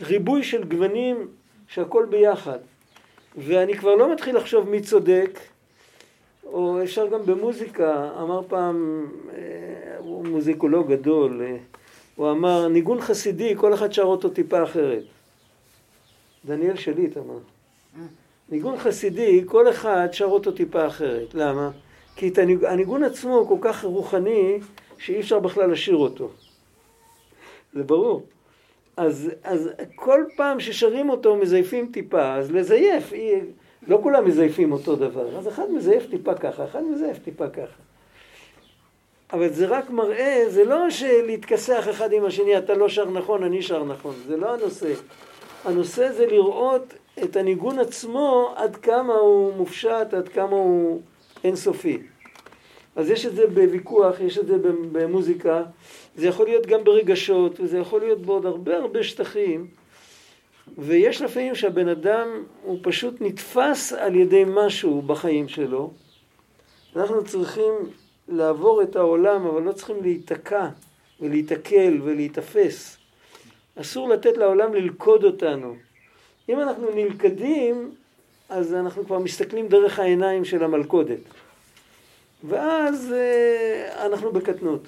ריבוי של גוונים שהכל ביחד. ואני כבר לא מתחיל לחשוב מי צודק, או אפשר גם במוזיקה, אמר פעם, אה, הוא מוזיקולוג גדול, אה, הוא אמר, ניגון חסידי, כל אחד שר אותו טיפה אחרת. דניאל שליט אמר. ניגון חסידי, כל אחד שר אותו טיפה אחרת. למה? כי את הניג... הניגון עצמו הוא כל כך רוחני, שאי אפשר בכלל לשיר אותו. זה ברור. אז, אז כל פעם ששרים אותו מזייפים טיפה, אז לזייף, אי... לא כולם מזייפים אותו דבר, אז אחד מזייף טיפה ככה, אחד מזייף טיפה ככה. אבל זה רק מראה, זה לא שלהתכסח אחד עם השני, אתה לא שר נכון, אני שר נכון, זה לא הנושא. הנושא זה לראות את הניגון עצמו, עד כמה הוא מופשט, עד כמה הוא אינסופי. אז יש את זה בוויכוח, יש את זה במוזיקה, זה יכול להיות גם ברגשות, וזה יכול להיות בעוד הרבה הרבה שטחים, ויש לפעמים שהבן אדם הוא פשוט נתפס על ידי משהו בחיים שלו. אנחנו צריכים לעבור את העולם, אבל לא צריכים להיתקע ולהיתקל ולהיתפס. אסור לתת לעולם ללכוד אותנו. אם אנחנו נלכדים, אז אנחנו כבר מסתכלים דרך העיניים של המלכודת. ואז אה, אנחנו בקטנות.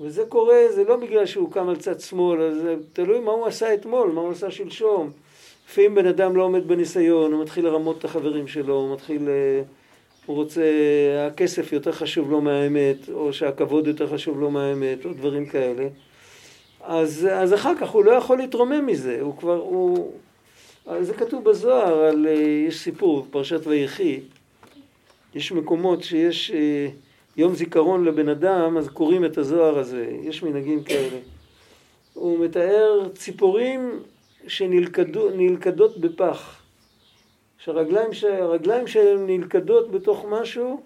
וזה קורה, זה לא בגלל שהוא קם על צד שמאל, זה תלוי מה הוא עשה אתמול, מה הוא עשה שלשום. לפעמים בן אדם לא עומד בניסיון, הוא מתחיל לרמות את החברים שלו, הוא מתחיל... אה, הוא רוצה, הכסף יותר חשוב לו מהאמת, או שהכבוד יותר חשוב לו מהאמת, או דברים כאלה. אז, אז אחר כך הוא לא יכול להתרומם מזה, הוא כבר, הוא... זה כתוב בזוהר, על, אה, יש סיפור, פרשת ויחי, יש מקומות שיש אה, יום זיכרון לבן אדם, אז קוראים את הזוהר הזה, יש מנהגים כאלה. הוא מתאר ציפורים שנלכדות בפח. שהרגליים, שהרגליים שלהם נלכדות בתוך משהו,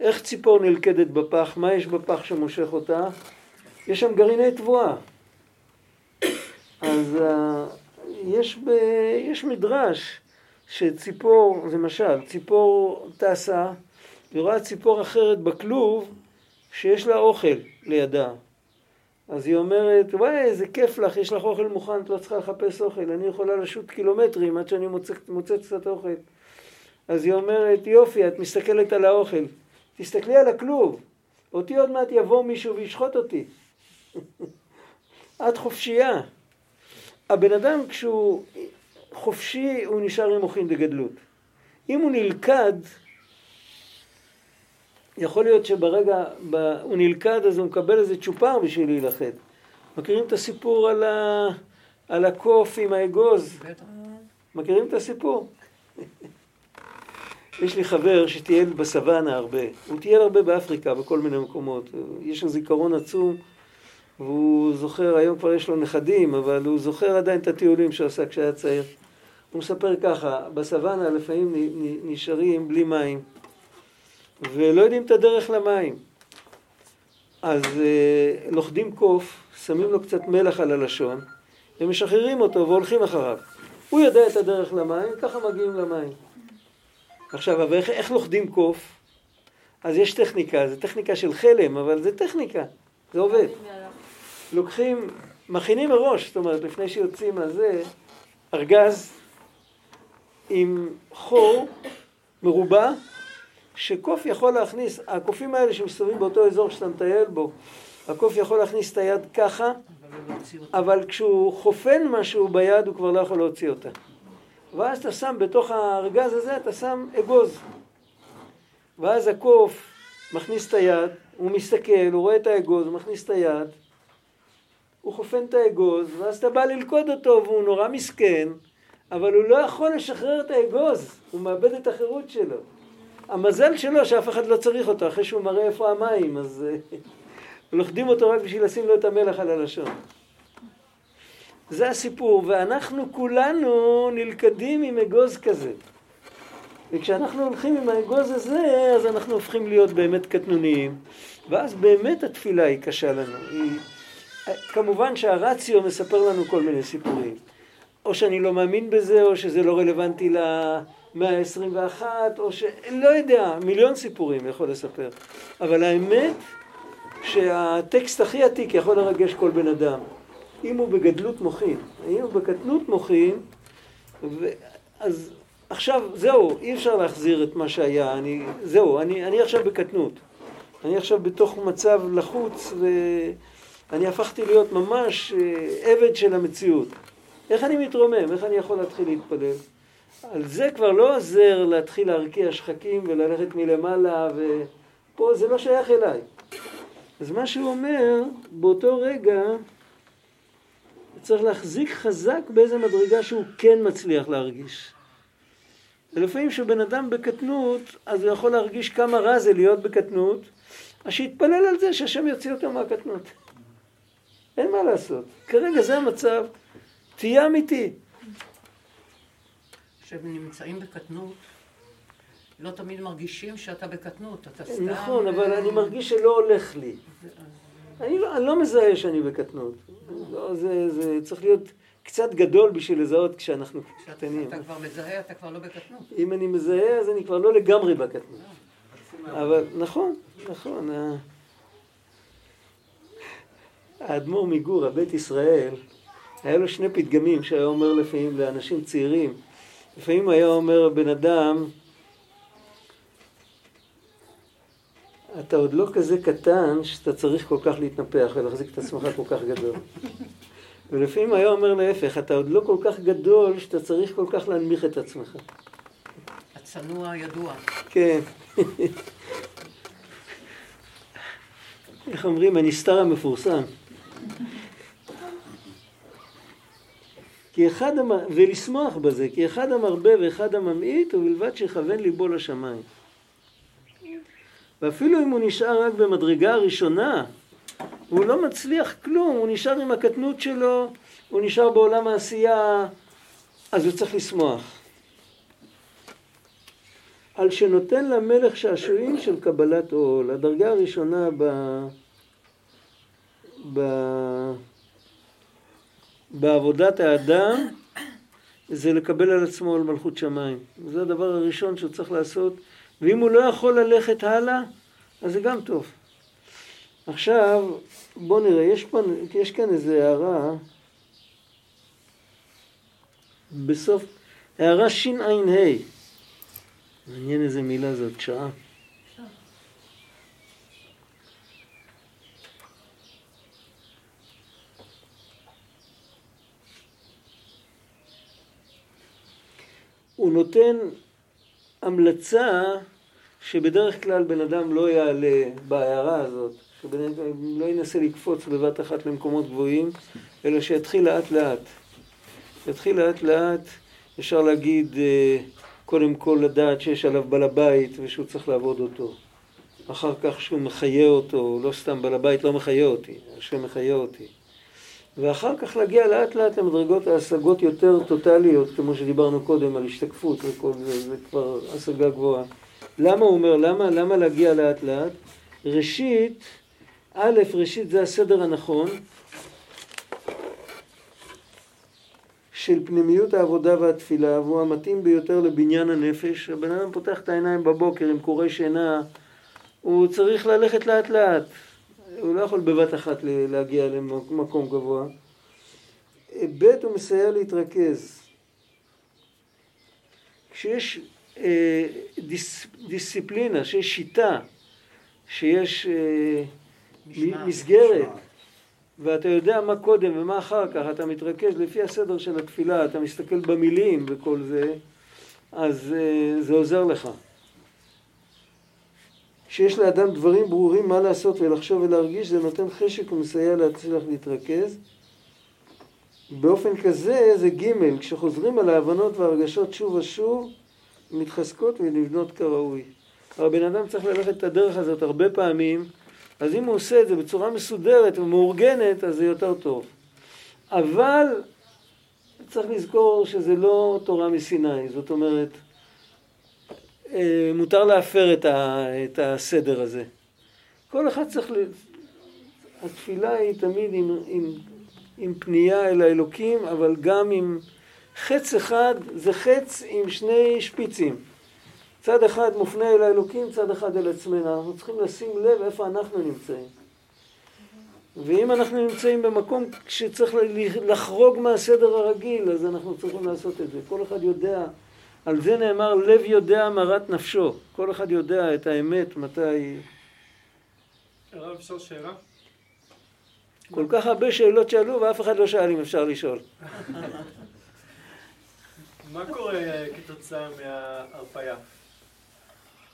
איך ציפור נלכדת בפח? מה יש בפח שמושך אותה? יש שם גרעיני תבואה. אז יש, ב, יש מדרש שציפור, זה משל, ציפור טסה, ורואה ציפור אחרת בכלוב שיש לה אוכל לידה. אז היא אומרת, וואי, איזה כיף לך, יש לך אוכל מוכן, את לא צריכה לחפש אוכל, אני יכולה לשוט קילומטרים עד שאני מוצאת, מוצאת קצת אוכל. אז היא אומרת, יופי, את מסתכלת על האוכל, תסתכלי על הכלוב, אותי עוד מעט יבוא מישהו וישחוט אותי. [laughs] את חופשייה. הבן אדם כשהוא חופשי, הוא נשאר עם מוחין דגדלות. אם הוא נלכד, יכול להיות שברגע, ב, הוא נלכד אז הוא מקבל איזה צ'ופר בשביל להילכד. מכירים את הסיפור על, ה, על הקוף עם האגוז? מכירים את הסיפור? [laughs] יש לי חבר שטייל בסוואנה הרבה. הוא טייל הרבה באפריקה, בכל מיני מקומות. יש לו זיכרון עצום, והוא זוכר, היום כבר יש לו נכדים, אבל הוא זוכר עדיין את הטיולים שהוא עשה כשהיה צעיר. הוא מספר ככה, בסוואנה לפעמים נשארים בלי מים. ולא יודעים את הדרך למים. אז אה, לוכדים קוף, שמים לו קצת מלח על הלשון, ומשחררים אותו והולכים אחריו. הוא יודע את הדרך למים, ככה מגיעים למים. עכשיו, אבל איך, איך לוכדים קוף? אז יש טכניקה, זו טכניקה של חלם, אבל זה טכניקה, זה עובד. לוקחים, מכינים מראש, זאת אומרת, לפני שיוצאים מהזה, ארגז עם חור מרובע, שקוף יכול להכניס, הקופים האלה שמסתובבים באותו אזור שאתה מטייל בו, הקוף יכול להכניס את היד ככה, אבל כשהוא חופן משהו ביד הוא כבר לא יכול להוציא אותה. ואז אתה שם בתוך הארגז הזה, אתה שם אגוז. ואז הקוף מכניס את היד, הוא מסתכל, הוא רואה את האגוז, הוא מכניס את היד, הוא חופן את האגוז, ואז אתה בא ללכוד אותו והוא נורא מסכן, אבל הוא לא יכול לשחרר את האגוז, הוא מאבד את החירות שלו. המזל שלו שאף אחד לא צריך אותו, אחרי שהוא מראה איפה המים, אז אה, [laughs] לוכדים אותו רק בשביל לשים לו את המלח על הלשון. זה הסיפור, ואנחנו כולנו נלכדים עם אגוז כזה. וכשאנחנו הולכים עם האגוז הזה, אז אנחנו הופכים להיות באמת קטנוניים, ואז באמת התפילה היא קשה לנו. היא... כמובן שהרציו מספר לנו כל מיני סיפורים. או שאני לא מאמין בזה, או שזה לא רלוונטי למאה ה-21, או ש... לא יודע, מיליון סיפורים יכול לספר. אבל האמת שהטקסט הכי עתיק יכול לרגש כל בן אדם. אם הוא בגדלות מוחין, אם הוא בקטנות מוחין, ו... אז עכשיו, זהו, אי אפשר להחזיר את מה שהיה, אני, זהו, אני, אני עכשיו בקטנות. אני עכשיו בתוך מצב לחוץ, ואני הפכתי להיות ממש אה, עבד של המציאות. איך אני מתרומם? איך אני יכול להתחיל להתפלל? על זה כבר לא עוזר להתחיל להרקיע שחקים וללכת מלמעלה, ופה זה לא שייך אליי. אז מה שהוא אומר, באותו רגע צריך להחזיק חזק באיזה מדרגה שהוא כן מצליח להרגיש. ולפעמים כשבן אדם בקטנות, אז הוא יכול להרגיש כמה רע זה להיות בקטנות, אז שיתפלל על זה שהשם יוציא אותו מהקטנות. אין מה לעשות. כרגע זה המצב. תהיה אמיתי. כשהם נמצאים בקטנות, לא תמיד מרגישים שאתה בקטנות, אתה סתם... נכון, אבל אני מרגיש שלא הולך לי. אני לא, אני לא מזהה שאני בקטנות. לא, זה, זה צריך להיות קצת גדול בשביל לזהות כשאנחנו קטנים. אתה כבר מזהה, אתה כבר לא בקטנות. אם אני מזהה, אז אני כבר לא לגמרי בקטנות. אבל נכון, נכון. האדמו"ר מגור, הבית ישראל, היה לו שני פתגמים שהיה אומר לפעמים לאנשים צעירים. לפעמים היה אומר בן אדם, אתה עוד לא כזה קטן שאתה צריך כל כך להתנפח ולהחזיק את עצמך כל כך גדול. [laughs] ולפעמים היה אומר להפך, אתה עוד לא כל כך גדול שאתה צריך כל כך להנמיך את עצמך. הצנוע ידוע. כן. [laughs] איך אומרים, הנסתר המפורסם. כי אחד, המ... ולשמוח בזה, כי אחד המרבה ואחד הממעיט, ובלבד שיכוון ליבו לשמיים. ואפילו אם הוא נשאר רק במדרגה הראשונה, והוא לא מצליח כלום, הוא נשאר עם הקטנות שלו, הוא נשאר בעולם העשייה, אז הוא צריך לשמוח. על שנותן למלך שעשועים של קבלת עול. הדרגה הראשונה ב... ב... בעבודת האדם זה לקבל על עצמו על מלכות שמיים. זה הדבר הראשון שהוא צריך לעשות, ואם הוא לא יכול ללכת הלאה, אז זה גם טוב. עכשיו, בואו נראה, יש, פה, יש כאן איזו הערה בסוף, הערה שע"ה, מעניין איזה מילה זאת, שעה. הוא נותן המלצה שבדרך כלל בן אדם לא יעלה בהערה הזאת, שבן אדם לא ינסה לקפוץ בבת אחת למקומות גבוהים, אלא שיתחיל לאט לאט. יתחיל לאט לאט, אפשר להגיד, אה, קודם כל לדעת שיש עליו בעל הבית ושהוא צריך לעבוד אותו. אחר כך שהוא מחיה אותו, לא סתם בעל הבית לא מחיה אותי, השם מחיה אותי. ואחר כך להגיע לאט לאט למדרגות ההשגות יותר טוטליות, כמו שדיברנו קודם על השתקפות וכל זה, זה כבר השגה גבוהה. למה הוא אומר, למה, למה להגיע לאט לאט? ראשית, א', ראשית זה הסדר הנכון של פנימיות העבודה והתפילה, והוא המתאים ביותר לבניין הנפש. הבן אדם פותח את העיניים בבוקר עם קורי שינה, הוא צריך ללכת לאט לאט. הוא לא יכול בבת אחת להגיע למקום גבוה. ב' הוא מסייע להתרכז. כשיש אה, דיס, דיסציפלינה, שיש שיטה, שיש אה, משמע, מסגרת, משמע. ואתה יודע מה קודם ומה אחר כך, אתה מתרכז לפי הסדר של התפילה, אתה מסתכל במילים וכל זה, אז אה, זה עוזר לך. כשיש לאדם דברים ברורים מה לעשות ולחשוב ולהרגיש, זה נותן חשק ומסייע להצליח להתרכז. באופן כזה זה ג' כשחוזרים על ההבנות והרגשות שוב ושוב, מתחזקות ולבנות כראוי. הבן אדם צריך ללכת את הדרך הזאת הרבה פעמים, אז אם הוא עושה את זה בצורה מסודרת ומאורגנת, אז זה יותר טוב. אבל צריך לזכור שזה לא תורה מסיני, זאת אומרת, מותר להפר את, ה, את הסדר הזה. כל אחד צריך, ל... התפילה היא תמיד עם, עם, עם פנייה אל האלוקים, אבל גם עם חץ אחד, זה חץ עם שני שפיצים. צד אחד מופנה אל האלוקים, צד אחד אל עצמנו. אנחנו צריכים לשים לב איפה אנחנו נמצאים. ואם אנחנו נמצאים במקום שצריך לחרוג מהסדר הרגיל, אז אנחנו צריכים לעשות את זה. כל אחד יודע על זה נאמר, לב יודע מרת נפשו. כל אחד יודע את האמת, מתי... הרב, אפשר שאלה? כל כך הרבה שאלות שאלו, ואף אחד לא שאל אם אפשר לשאול. [laughs] מה קורה כתוצאה מההרפאיה?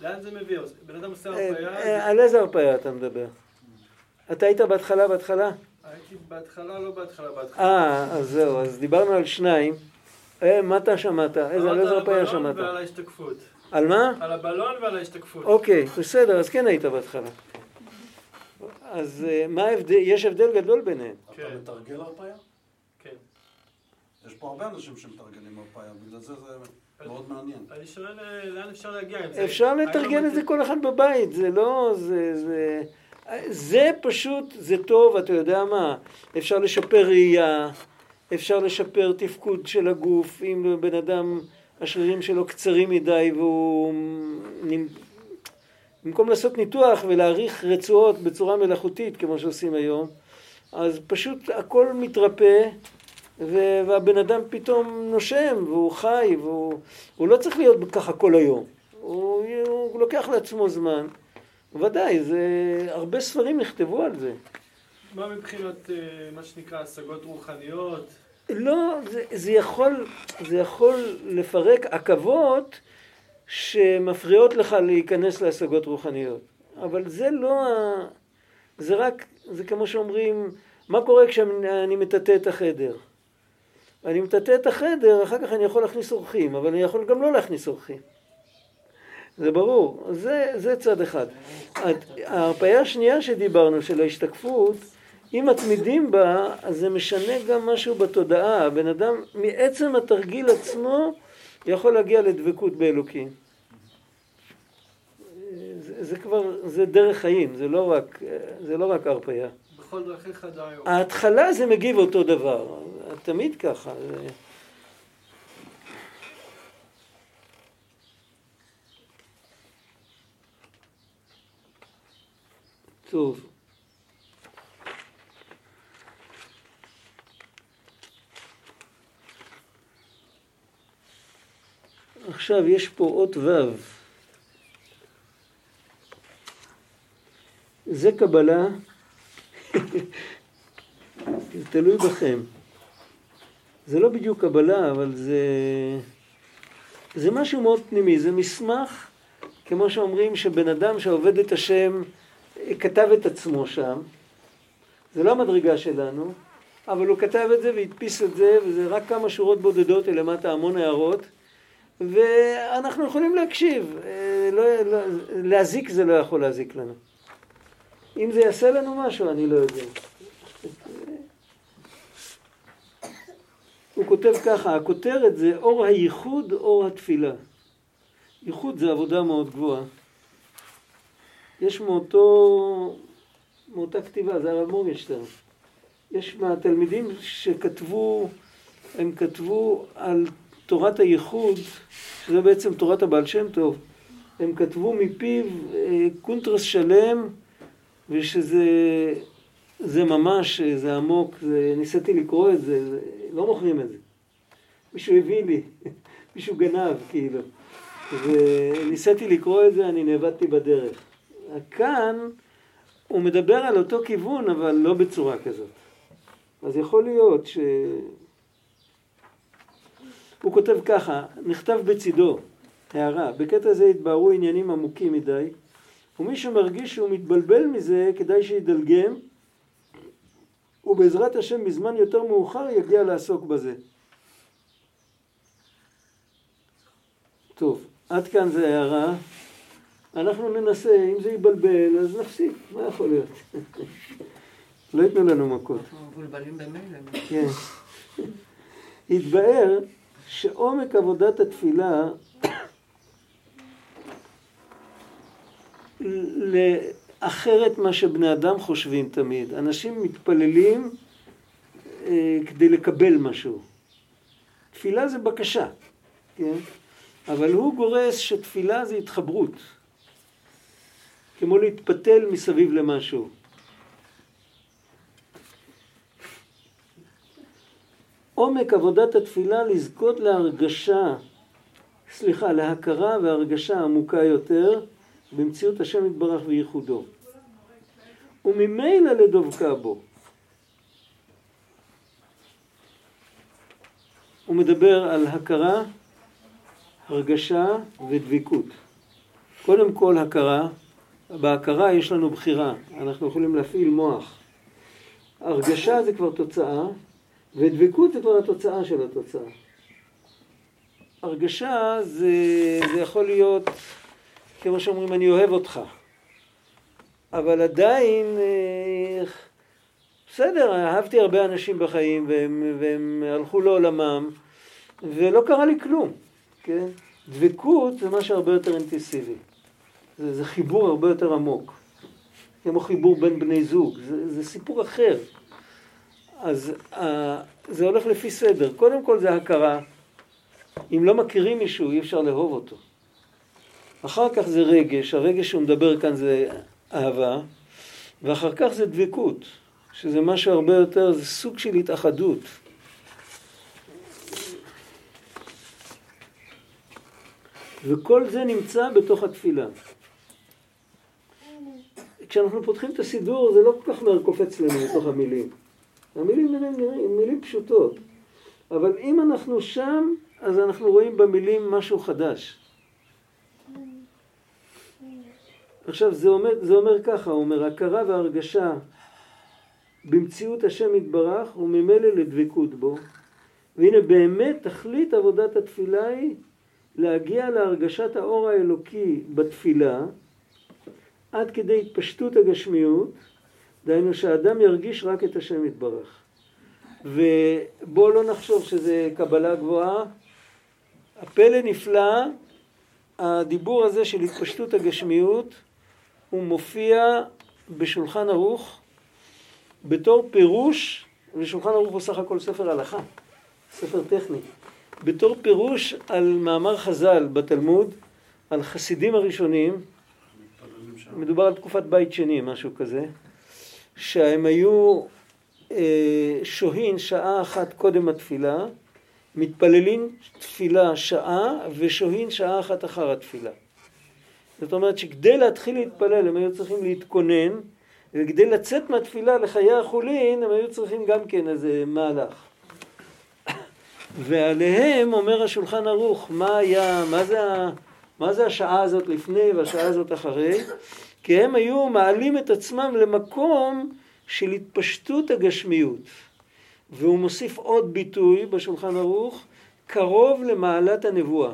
לאן זה מביא? בן אדם עושה אה, הרפאיה... אה, על איזה הרפאיה אתה מדבר? אתה היית בהתחלה, בהתחלה? הייתי בהתחלה, לא בהתחלה, בהתחלה. אה, אז זהו, אז דיברנו על שניים. אה, מה אתה שמעת? איזה, הרפאיה שמעת? על הבלון ועל ההשתקפות. על מה? על הבלון ועל ההשתקפות. אוקיי, בסדר, אז כן היית בהתחלה. אז אה, מה ההבדל? יש הבדל גדול ביניהם. אתה מתרגל הרפאיה? כן. יש פה הרבה אנשים שמתרגלים הרפאיה, בגלל זה זה מאוד מעניין. אני שואל אה, לאן אפשר להגיע עם זה. אפשר לתרגל את זה כל אחד בבית, זה לא... זה... זה... זה פשוט, זה טוב, אתה יודע מה, אפשר לשפר ראייה, אפשר לשפר תפקוד של הגוף, אם בן אדם, השרירים שלו קצרים מדי והוא... במקום לעשות ניתוח ולהאריך רצועות בצורה מלאכותית כמו שעושים היום, אז פשוט הכל מתרפא והבן אדם פתאום נושם והוא חי והוא לא צריך להיות ככה כל היום, הוא, הוא לוקח לעצמו זמן, ודאי, זה, הרבה ספרים נכתבו על זה. מה מבחינת אה, מה שנקרא השגות רוחניות? לא, זה, זה, יכול, זה יכול לפרק עכבות שמפריעות לך להיכנס להשגות רוחניות. אבל זה לא ה... זה רק, זה כמו שאומרים, מה קורה כשאני מטאטא את החדר? אני מטאטא את החדר, אחר כך אני יכול להכניס אורחים, אבל אני יכול גם לא להכניס אורחים. זה ברור. זה, זה צד אחד. ההרפאיה השנייה שדיברנו, של ההשתקפות, אם מתמידים בה, אז זה משנה גם משהו בתודעה. הבן אדם, מעצם התרגיל עצמו, יכול להגיע לדבקות באלוקים. זה, זה כבר, זה דרך חיים, זה לא רק, זה לא רק הרפאיה. בכל דרכיך די. ההתחלה זה מגיב אותו דבר, תמיד ככה. זה... טוב. עכשיו יש פה אות ו'. זה קבלה, [laughs] זה תלוי בכם. זה לא בדיוק קבלה, אבל זה, זה משהו מאוד פנימי, זה מסמך, כמו שאומרים, שבן אדם שעובד את השם כתב את עצמו שם. זה לא המדרגה שלנו, אבל הוא כתב את זה והדפיס את זה, וזה רק כמה שורות בודדות, למטה המון הערות, ואנחנו יכולים להקשיב. אה, לא, לא, להזיק זה לא יכול להזיק לנו. אם זה יעשה לנו משהו, אני לא יודע. הוא כותב ככה, הכותרת זה אור הייחוד, אור התפילה. ייחוד זה עבודה מאוד גבוהה. יש מאותו, מאותה כתיבה, זה הרב מורגנשטרן. יש מהתלמידים שכתבו, הם כתבו על תורת הייחוד, שזה בעצם תורת הבעל שם טוב, הם כתבו מפיו אה, קונטרס שלם ושזה זה ממש, זה עמוק, זה, ניסיתי לקרוא את זה, זה, לא מוכרים את זה. מישהו הביא לי, [laughs] מישהו גנב כאילו. וניסיתי לקרוא את זה, אני נאבדתי בדרך. כאן הוא מדבר על אותו כיוון, אבל לא בצורה כזאת. אז יכול להיות ש... הוא כותב ככה, נכתב בצידו, הערה, בקטע זה התבהרו עניינים עמוקים מדי, ומי שמרגיש שהוא מתבלבל מזה, כדאי שידלגם, ובעזרת השם בזמן יותר מאוחר יגיע לעסוק בזה. טוב, עד כאן זה הערה. אנחנו ננסה, אם זה יבלבל, אז נפסיק, מה יכול להיות? לא ייתנו לנו מכות. אנחנו מבולבלים במילא. כן. התבאר שעומק עבודת התפילה לאחרת מה שבני אדם חושבים תמיד. אנשים מתפללים אה, כדי לקבל משהו. תפילה זה בקשה, כן? אבל הוא גורס שתפילה זה התחברות. כמו להתפתל מסביב למשהו. עומק עבודת התפילה לזכות להרגשה, סליחה, להכרה והרגשה עמוקה יותר במציאות השם יתברך וייחודו. וממילא לדבקה בו. הוא מדבר על הכרה, הרגשה ודביקות. קודם כל הכרה, בהכרה יש לנו בחירה, אנחנו יכולים להפעיל מוח. הרגשה זה כבר תוצאה, ודבקות זה כבר התוצאה של התוצאה. הרגשה זה, זה יכול להיות, כמו שאומרים, אני אוהב אותך. אבל עדיין, אה, בסדר, אהבתי הרבה אנשים בחיים והם, והם הלכו לעולמם ולא קרה לי כלום, כן? דבקות זה משהו הרבה יותר אינטנסיבי. זה, זה חיבור הרבה יותר עמוק. כמו חיבור בין בני זוג, זה, זה סיפור אחר. אז uh, זה הולך לפי סדר. קודם כל זה הכרה. אם לא מכירים מישהו, אי אפשר לאהוב אותו. אחר כך זה רגש, הרגש שהוא מדבר כאן זה אהבה, ואחר כך זה דבקות, שזה משהו הרבה יותר, זה סוג של התאחדות. וכל זה נמצא בתוך התפילה. כשאנחנו פותחים את הסידור זה לא כל כך מהר קופץ לנו לתוך המילים. המילים נראים, נראים מילים פשוטות, אבל אם אנחנו שם, אז אנחנו רואים במילים משהו חדש. עכשיו זה אומר, זה אומר ככה, הוא אומר הכרה והרגשה במציאות השם יתברך וממילא לדבקות בו והנה באמת תכלית עבודת התפילה היא להגיע להרגשת האור האלוקי בתפילה עד כדי התפשטות הגשמיות, דהיינו שהאדם ירגיש רק את השם יתברך. ובואו לא נחשוב שזה קבלה גבוהה. הפלא נפלא, הדיבור הזה של התפשטות הגשמיות, הוא מופיע בשולחן ערוך בתור פירוש, ושולחן ערוך הוא סך הכל ספר הלכה, ספר טכני, בתור פירוש על מאמר חז"ל בתלמוד, על חסידים הראשונים, מדובר על תקופת בית שני, משהו כזה, שהם היו אה, שוהים שעה אחת קודם התפילה, מתפללים תפילה שעה ושוהים שעה אחת אחר התפילה. זאת אומרת שכדי להתחיל להתפלל הם היו צריכים להתכונן, וכדי לצאת מהתפילה לחיי החולין הם היו צריכים גם כן איזה מהלך. [coughs] ועליהם אומר השולחן ערוך, מה היה, מה זה, מה זה השעה הזאת לפני והשעה הזאת אחרי? כי הם היו מעלים את עצמם למקום של התפשטות הגשמיות. והוא מוסיף עוד ביטוי בשולחן ערוך, קרוב למעלת הנבואה.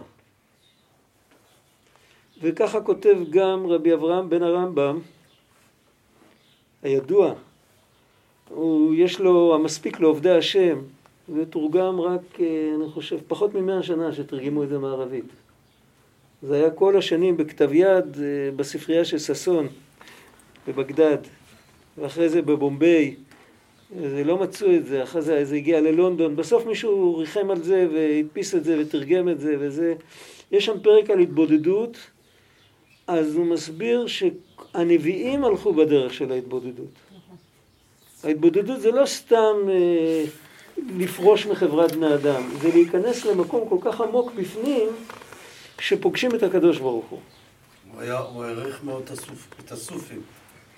וככה כותב גם רבי אברהם בן הרמב"ם, הידוע, הוא, יש לו, המספיק לעובדי השם, זה תורגם רק, אה, אני חושב, פחות ממאה שנה שתרגמו את זה מערבית. זה היה כל השנים בכתב יד אה, בספרייה של ששון בבגדד, ואחרי זה בבומביי. זה לא מצאו את זה, אחרי זה זה הגיע ללונדון. בסוף מישהו ריחם על זה והדפיס את זה ותרגם את זה וזה. יש שם פרק על התבודדות, אז הוא מסביר שהנביאים הלכו בדרך של ההתבודדות. ההתבודדות זה לא סתם אה, לפרוש מחברת בני אדם, זה להיכנס למקום כל כך עמוק בפנים, שפוגשים את הקדוש ברוך הוא. הוא היה, הוא העריך מאוד את הסופים.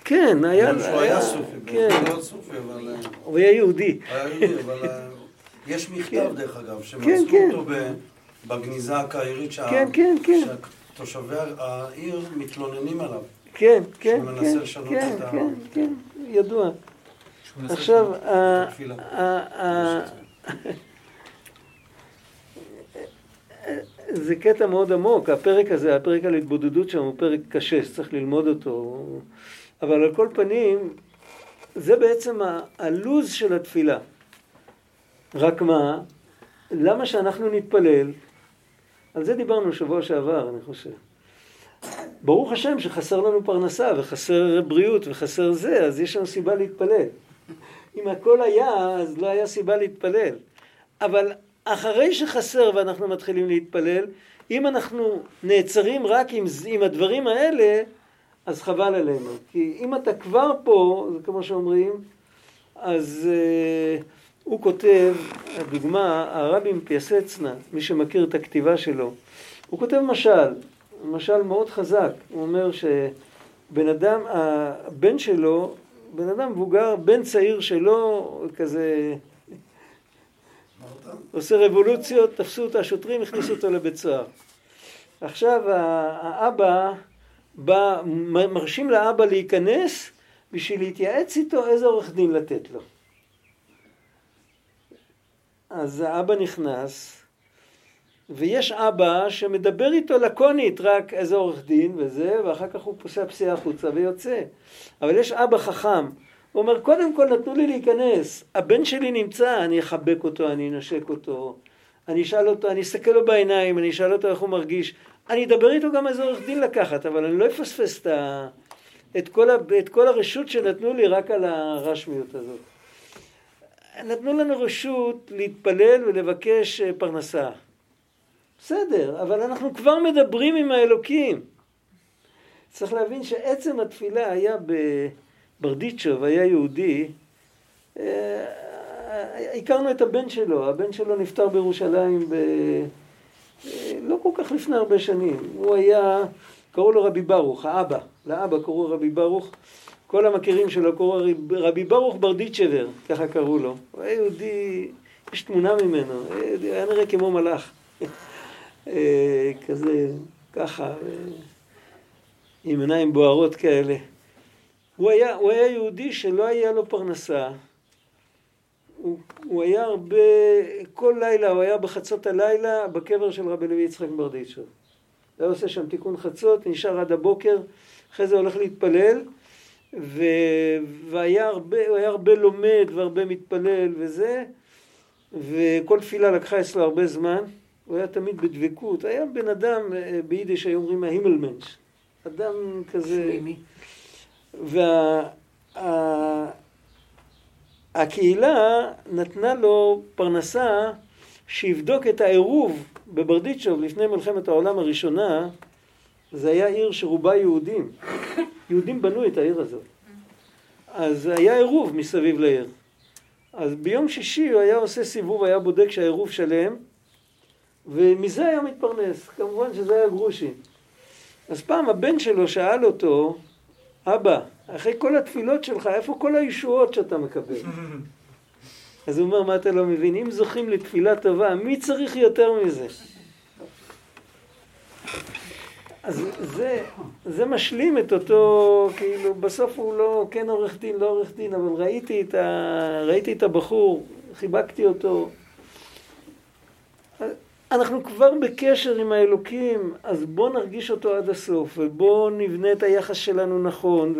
כן, היה... הוא היה סופי, כן. הוא היה סופי, אבל... אה, הוא היה יהודי. היה יהודי, אבל אה, יש מכתב, כן. דרך אגב, כן, שמצאו כן. אותו ב- בגניזה הקהירית, שה- כן, כן, כן. שתושבי העיר מתלוננים עליו. כן, כן, כן, לשנות כן, את ה- כן, כן, ידוע. עכשיו, לשנות. ה- התפילה. ה- ה- זה קטע מאוד עמוק, הפרק הזה, הפרק על התבודדות שם הוא פרק קשה, שצריך ללמוד אותו, אבל על כל פנים, זה בעצם הלוז של התפילה. רק מה, למה שאנחנו נתפלל? על זה דיברנו שבוע שעבר, אני חושב. ברוך השם שחסר לנו פרנסה וחסר בריאות וחסר זה, אז יש לנו סיבה להתפלל. אם הכל היה, אז לא היה סיבה להתפלל. אבל אחרי שחסר ואנחנו מתחילים להתפלל, אם אנחנו נעצרים רק עם, עם הדברים האלה, אז חבל עלינו. כי אם אתה כבר פה, זה כמו שאומרים, אז uh, הוא כותב, הדוגמה, הרבי מפייסצנה, מי שמכיר את הכתיבה שלו, הוא כותב משל, משל מאוד חזק. הוא אומר שבן אדם, הבן שלו, בן אדם מבוגר, בן צעיר שלו, כזה עושה רבולוציות, תפסו אותו השוטרים, הכניסו אותו לבית סוהר. עכשיו האבא בא, מרשים לאבא להיכנס בשביל להתייעץ איתו איזה עורך דין לתת לו. אז האבא נכנס, ויש אבא שמדבר איתו לקונית, רק איזה עורך דין וזה, ואחר כך הוא פוסע פסיעה החוצה ויוצא. אבל יש אבא חכם, הוא אומר, קודם כל נתנו לי להיכנס, הבן שלי נמצא, אני אחבק אותו, אני אנשק אותו, אני אשאל אותו, אני אסתכל לו בעיניים, אני אשאל אותו איך הוא מרגיש, אני אדבר איתו גם איזה עורך דין לקחת, אבל אני לא אפספס את, ה... את, כל ה... את כל הרשות שנתנו לי רק על הרשמיות הזאת. נתנו לנו רשות להתפלל ולבקש אה, פרנסה. בסדר, אבל אנחנו כבר מדברים עם האלוקים. צריך להבין שעצם התפילה היה בברדיצ'וב, היה יהודי, אה, הכרנו את הבן שלו, הבן שלו נפטר בירושלים ב... אה, לא כל כך לפני הרבה שנים. הוא היה, קראו לו רבי ברוך, האבא, לאבא קראו רבי ברוך. כל המכירים שלו קראו רבי ברוך ברדיצ'בר, ככה קראו לו. הוא היה יהודי, יש תמונה ממנו, היה נראה כמו מלאך. [laughs] אה, כזה, ככה, אה, עם עיניים בוערות כאלה. הוא היה, הוא היה יהודי שלא היה לו פרנסה. הוא, הוא היה הרבה, כל לילה, הוא היה בחצות הלילה בקבר של רבי לוי יצחק ברדיצ'ו. הוא היה עושה שם תיקון חצות, נשאר עד הבוקר, אחרי זה הולך להתפלל, ו... והיה הרבה, הוא היה הרבה לומד והרבה מתפלל וזה, וכל תפילה לקחה אצלו הרבה זמן. הוא היה תמיד בדבקות, היה בן אדם, אה, ביידיש היו אומרים ההימלמנש, אדם כזה... והקהילה נתנה לו פרנסה שיבדוק את העירוב בברדיצ'וב לפני מלחמת העולם הראשונה, זה היה עיר שרובה יהודים. יהודים בנו את העיר הזאת. אז היה עירוב מסביב לעיר. אז ביום שישי הוא היה עושה סיבוב, היה בודק שהעירוב שלם, ומזה היה מתפרנס, כמובן שזה היה גרושים. אז פעם הבן שלו שאל אותו, אבא, אחרי כל התפילות שלך, איפה כל הישועות שאתה מקבל? [laughs] אז הוא אומר, מה אתה לא מבין? אם זוכים לתפילה טובה, מי צריך יותר מזה? אז זה, זה משלים את אותו, כאילו, בסוף הוא לא, כן עורך דין, לא עורך דין, אבל ראיתי את, ה, ראיתי את הבחור, חיבקתי אותו. אנחנו כבר בקשר עם האלוקים, אז בואו נרגיש אותו עד הסוף, ובואו נבנה את היחס שלנו נכון.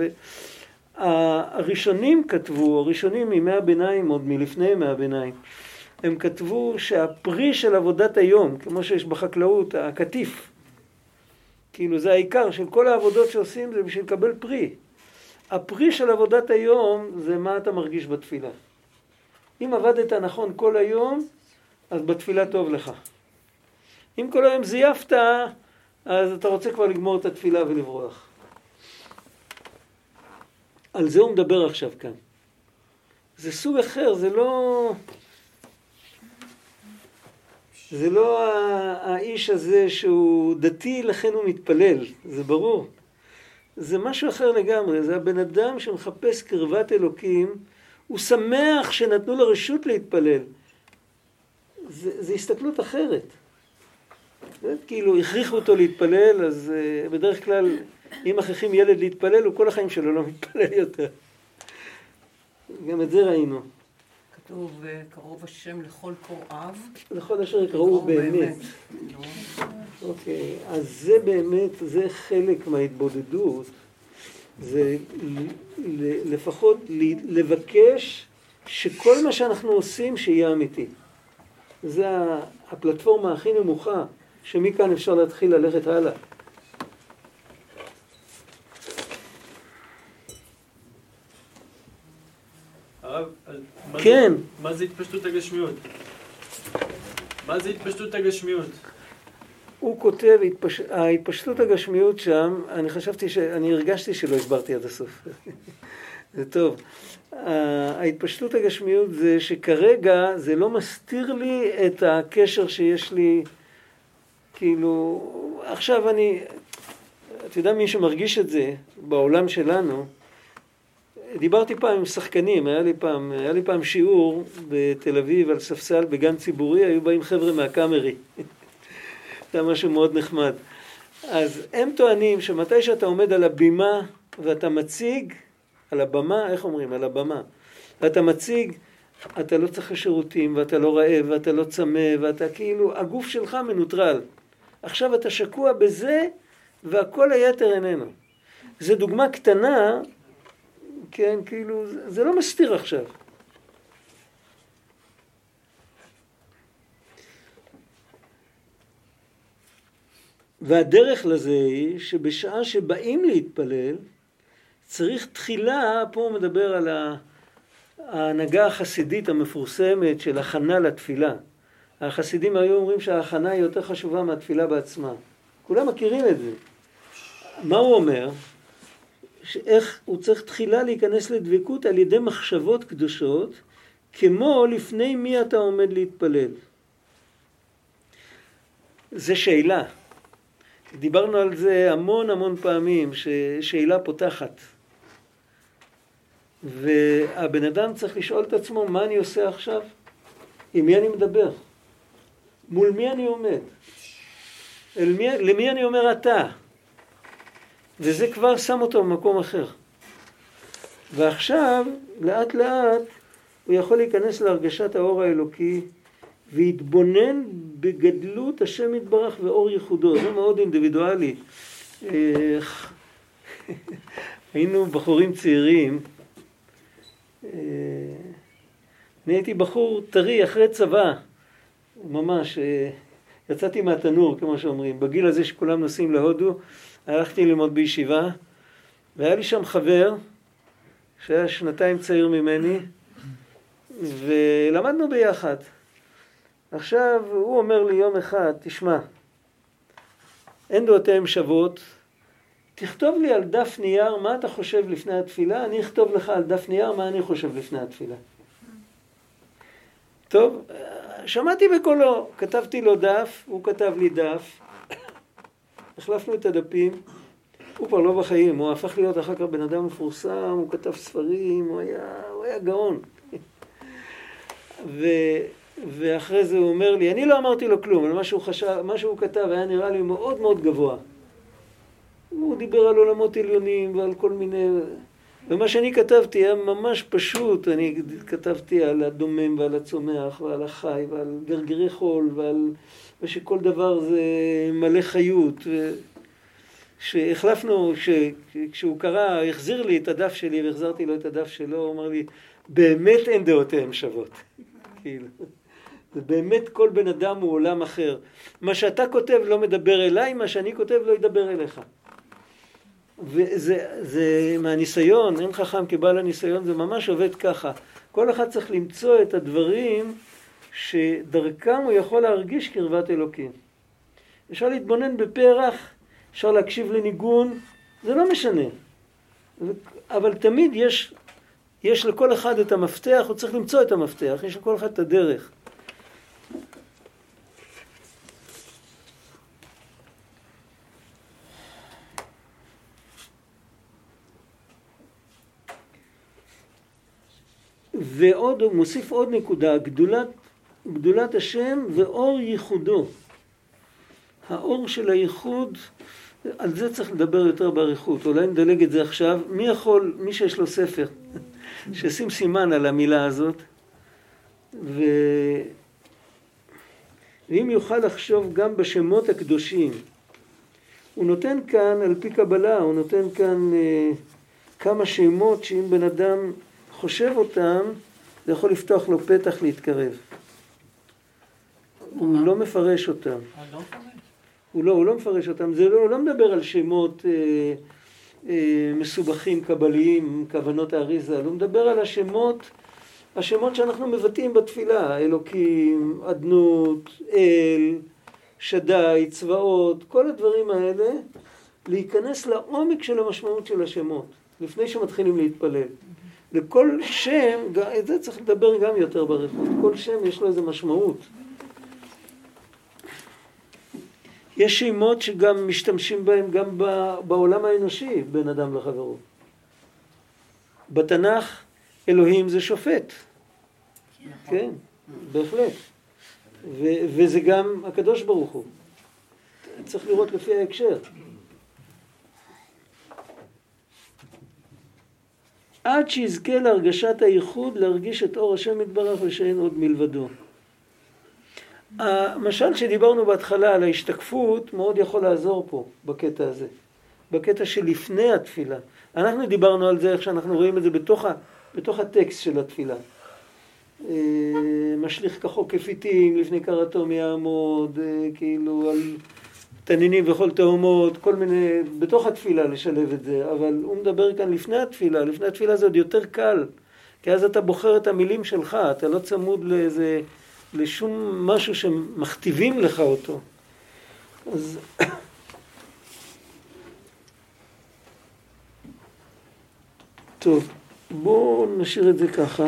והראשונים כתבו, הראשונים מימי הביניים, עוד מלפני ימי הביניים, הם כתבו שהפרי של עבודת היום, כמו שיש בחקלאות, הקטיף, כאילו זה העיקר של כל העבודות שעושים זה בשביל לקבל פרי. הפרי של עבודת היום זה מה אתה מרגיש בתפילה. אם עבדת נכון כל היום, אז בתפילה טוב לך. אם כל היום זייפת, אז אתה רוצה כבר לגמור את התפילה ולברוח. על זה הוא מדבר עכשיו כאן. זה סוג אחר, זה לא... זה לא האיש הזה שהוא דתי, לכן הוא מתפלל, זה ברור. זה משהו אחר לגמרי, זה הבן אדם שמחפש קרבת אלוקים, הוא שמח שנתנו לו רשות להתפלל. זה, זה הסתכלות אחרת. כאילו הכריחו אותו להתפלל, אז uh, בדרך כלל אם מכריחים ילד להתפלל, הוא כל החיים שלו לא מתפלל יותר. גם את זה ראינו. כתוב, אה, קרוב השם לכל קוראיו. לכל אשר קראו באמת. אוקיי, אז זה באמת, זה חלק מההתבודדות. זה לפחות לבקש שכל מה שאנחנו עושים שיהיה אמיתי. זה הפלטפורמה הכי נמוכה שמכאן אפשר להתחיל ללכת הלאה. הרב, כן. מה זה התפשטות הגשמיות? מה זה התפשטות הגשמיות? הוא כותב, התפש... ההתפשטות הגשמיות שם, אני חשבתי, ש... אני הרגשתי שלא הסברתי עד הסוף. [laughs] זה טוב. ההתפשטות הגשמיות זה שכרגע זה לא מסתיר לי את הקשר שיש לי כאילו, עכשיו אני, אתה יודע מי שמרגיש את זה בעולם שלנו, דיברתי פעם עם שחקנים, היה לי פעם, היה לי פעם שיעור בתל אביב על ספסל בגן ציבורי, היו באים חבר'ה מהקאמרי. [laughs] זה היה משהו מאוד נחמד. אז הם טוענים שמתי שאתה עומד על הבימה ואתה מציג, על הבמה, איך אומרים? על הבמה. ואתה מציג, אתה לא צריך לשירותים, ואתה לא רעב, ואתה לא צמא, ואתה כאילו, הגוף שלך מנוטרל. עכשיו אתה שקוע בזה והכל היתר איננו. זו דוגמה קטנה, כן, כאילו, זה לא מסתיר עכשיו. והדרך לזה היא שבשעה שבאים להתפלל, צריך תחילה, פה הוא מדבר על ההנהגה החסידית המפורסמת של הכנה לתפילה. החסידים היו אומרים שההכנה היא יותר חשובה מהתפילה בעצמה. כולם מכירים את זה. מה הוא אומר? שאיך הוא צריך תחילה להיכנס לדבקות על ידי מחשבות קדושות, כמו לפני מי אתה עומד להתפלל. זה שאלה. דיברנו על זה המון המון פעמים, ששאלה פותחת. והבן אדם צריך לשאול את עצמו, מה אני עושה עכשיו? עם מי אני מדבר? מול מי אני עומד? מי, למי אני אומר אתה? וזה כבר שם אותו במקום אחר. ועכשיו, לאט לאט, הוא יכול להיכנס להרגשת האור האלוקי והתבונן בגדלות השם יתברך ואור ייחודו. זה מאוד אינדיבידואלי. [laughs] היינו בחורים צעירים. אני הייתי בחור טרי אחרי צבא, ממש. יצאתי מהתנור, כמו שאומרים. בגיל הזה שכולם נוסעים להודו, הלכתי ללמוד בישיבה, והיה לי שם חבר, שהיה שנתיים צעיר ממני, ולמדנו ביחד. עכשיו, הוא אומר לי יום אחד, תשמע, אין דעותיהם שוות, תכתוב לי על דף נייר מה אתה חושב לפני התפילה, אני אכתוב לך על דף נייר מה אני חושב לפני התפילה. טוב, שמעתי בקולו, כתבתי לו דף, הוא כתב לי דף, החלפנו את הדפים, הוא כבר לא בחיים, הוא הפך להיות אחר כך בן אדם מפורסם, הוא כתב ספרים, הוא היה, הוא היה גאון. ו, ואחרי זה הוא אומר לי, אני לא אמרתי לו כלום, אבל מה שהוא, חשב, מה שהוא כתב היה נראה לי מאוד מאוד גבוה. הוא דיבר על עולמות עליונים ועל כל מיני... ומה שאני כתבתי היה ממש פשוט, אני כתבתי על הדומם ועל הצומח ועל החי ועל גרגרי חול ועל... ושכל דבר זה מלא חיות. שהחלפנו, כשהוא קרא, החזיר לי את הדף שלי והחזרתי לו את הדף שלו, הוא אמר לי, באמת אין דעותיהם שוות. [laughs] כאילו. זה באמת כל בן אדם הוא עולם אחר. מה שאתה כותב לא מדבר אליי, מה שאני כותב לא ידבר אליך. וזה זה מהניסיון, אין חכם כבעל הניסיון, זה ממש עובד ככה. כל אחד צריך למצוא את הדברים שדרכם הוא יכול להרגיש קרבת אלוקים. אפשר להתבונן בפרח, אפשר להקשיב לניגון, זה לא משנה. אבל תמיד יש, יש לכל אחד את המפתח, הוא צריך למצוא את המפתח, יש לכל אחד את הדרך. ועוד, הוא מוסיף עוד נקודה, גדולת, גדולת השם ואור ייחודו. האור של הייחוד, על זה צריך לדבר יותר באריכות, אולי נדלג את זה עכשיו. מי יכול, מי שיש לו ספר, [laughs] שישים סימן על המילה הזאת, ו... ואם יוכל לחשוב גם בשמות הקדושים, הוא נותן כאן, על פי קבלה, הוא נותן כאן אה, כמה שמות שאם בן אדם חושב אותם, זה יכול לפתוח לו פתח להתקרב. הוא לא מפרש אותם. הוא לא, הוא לא מפרש אותם. זה לא, הוא לא מדבר על שמות אה, אה, מסובכים קבליים, כוונות האריזה. הוא מדבר על השמות, השמות שאנחנו מבטאים בתפילה. אלוקים, אדנות, אל, שדי, צבאות, כל הדברים האלה, להיכנס לעומק של המשמעות של השמות, לפני שמתחילים להתפלל. לכל שם, את זה צריך לדבר גם יותר באריכות, כל שם יש לו איזה משמעות. יש שמות שגם משתמשים בהם גם בעולם האנושי, בין אדם לחברו. בתנ"ך אלוהים זה שופט. כן, בהחלט. ו- וזה גם הקדוש ברוך הוא. צריך לראות לפי ההקשר. עד שיזכה להרגשת הייחוד, להרגיש את אור השם יתברך ושאין עוד מלבדו. המשל שדיברנו בהתחלה על ההשתקפות מאוד יכול לעזור פה, בקטע הזה. בקטע שלפני התפילה. אנחנו דיברנו על זה, איך שאנחנו רואים את זה בתוך, ה, בתוך הטקסט של התפילה. אה, משליך כחוק כפיתים, לפני קראתו מי יעמוד, אה, כאילו על תנינים וכל תאומות, כל מיני, בתוך התפילה לשלב את זה, אבל הוא מדבר כאן לפני התפילה, לפני התפילה זה עוד יותר קל, כי אז אתה בוחר את המילים שלך, אתה לא צמוד לאיזה, לשום משהו שמכתיבים לך אותו. אז... [coughs] טוב, בואו נשאיר את זה ככה.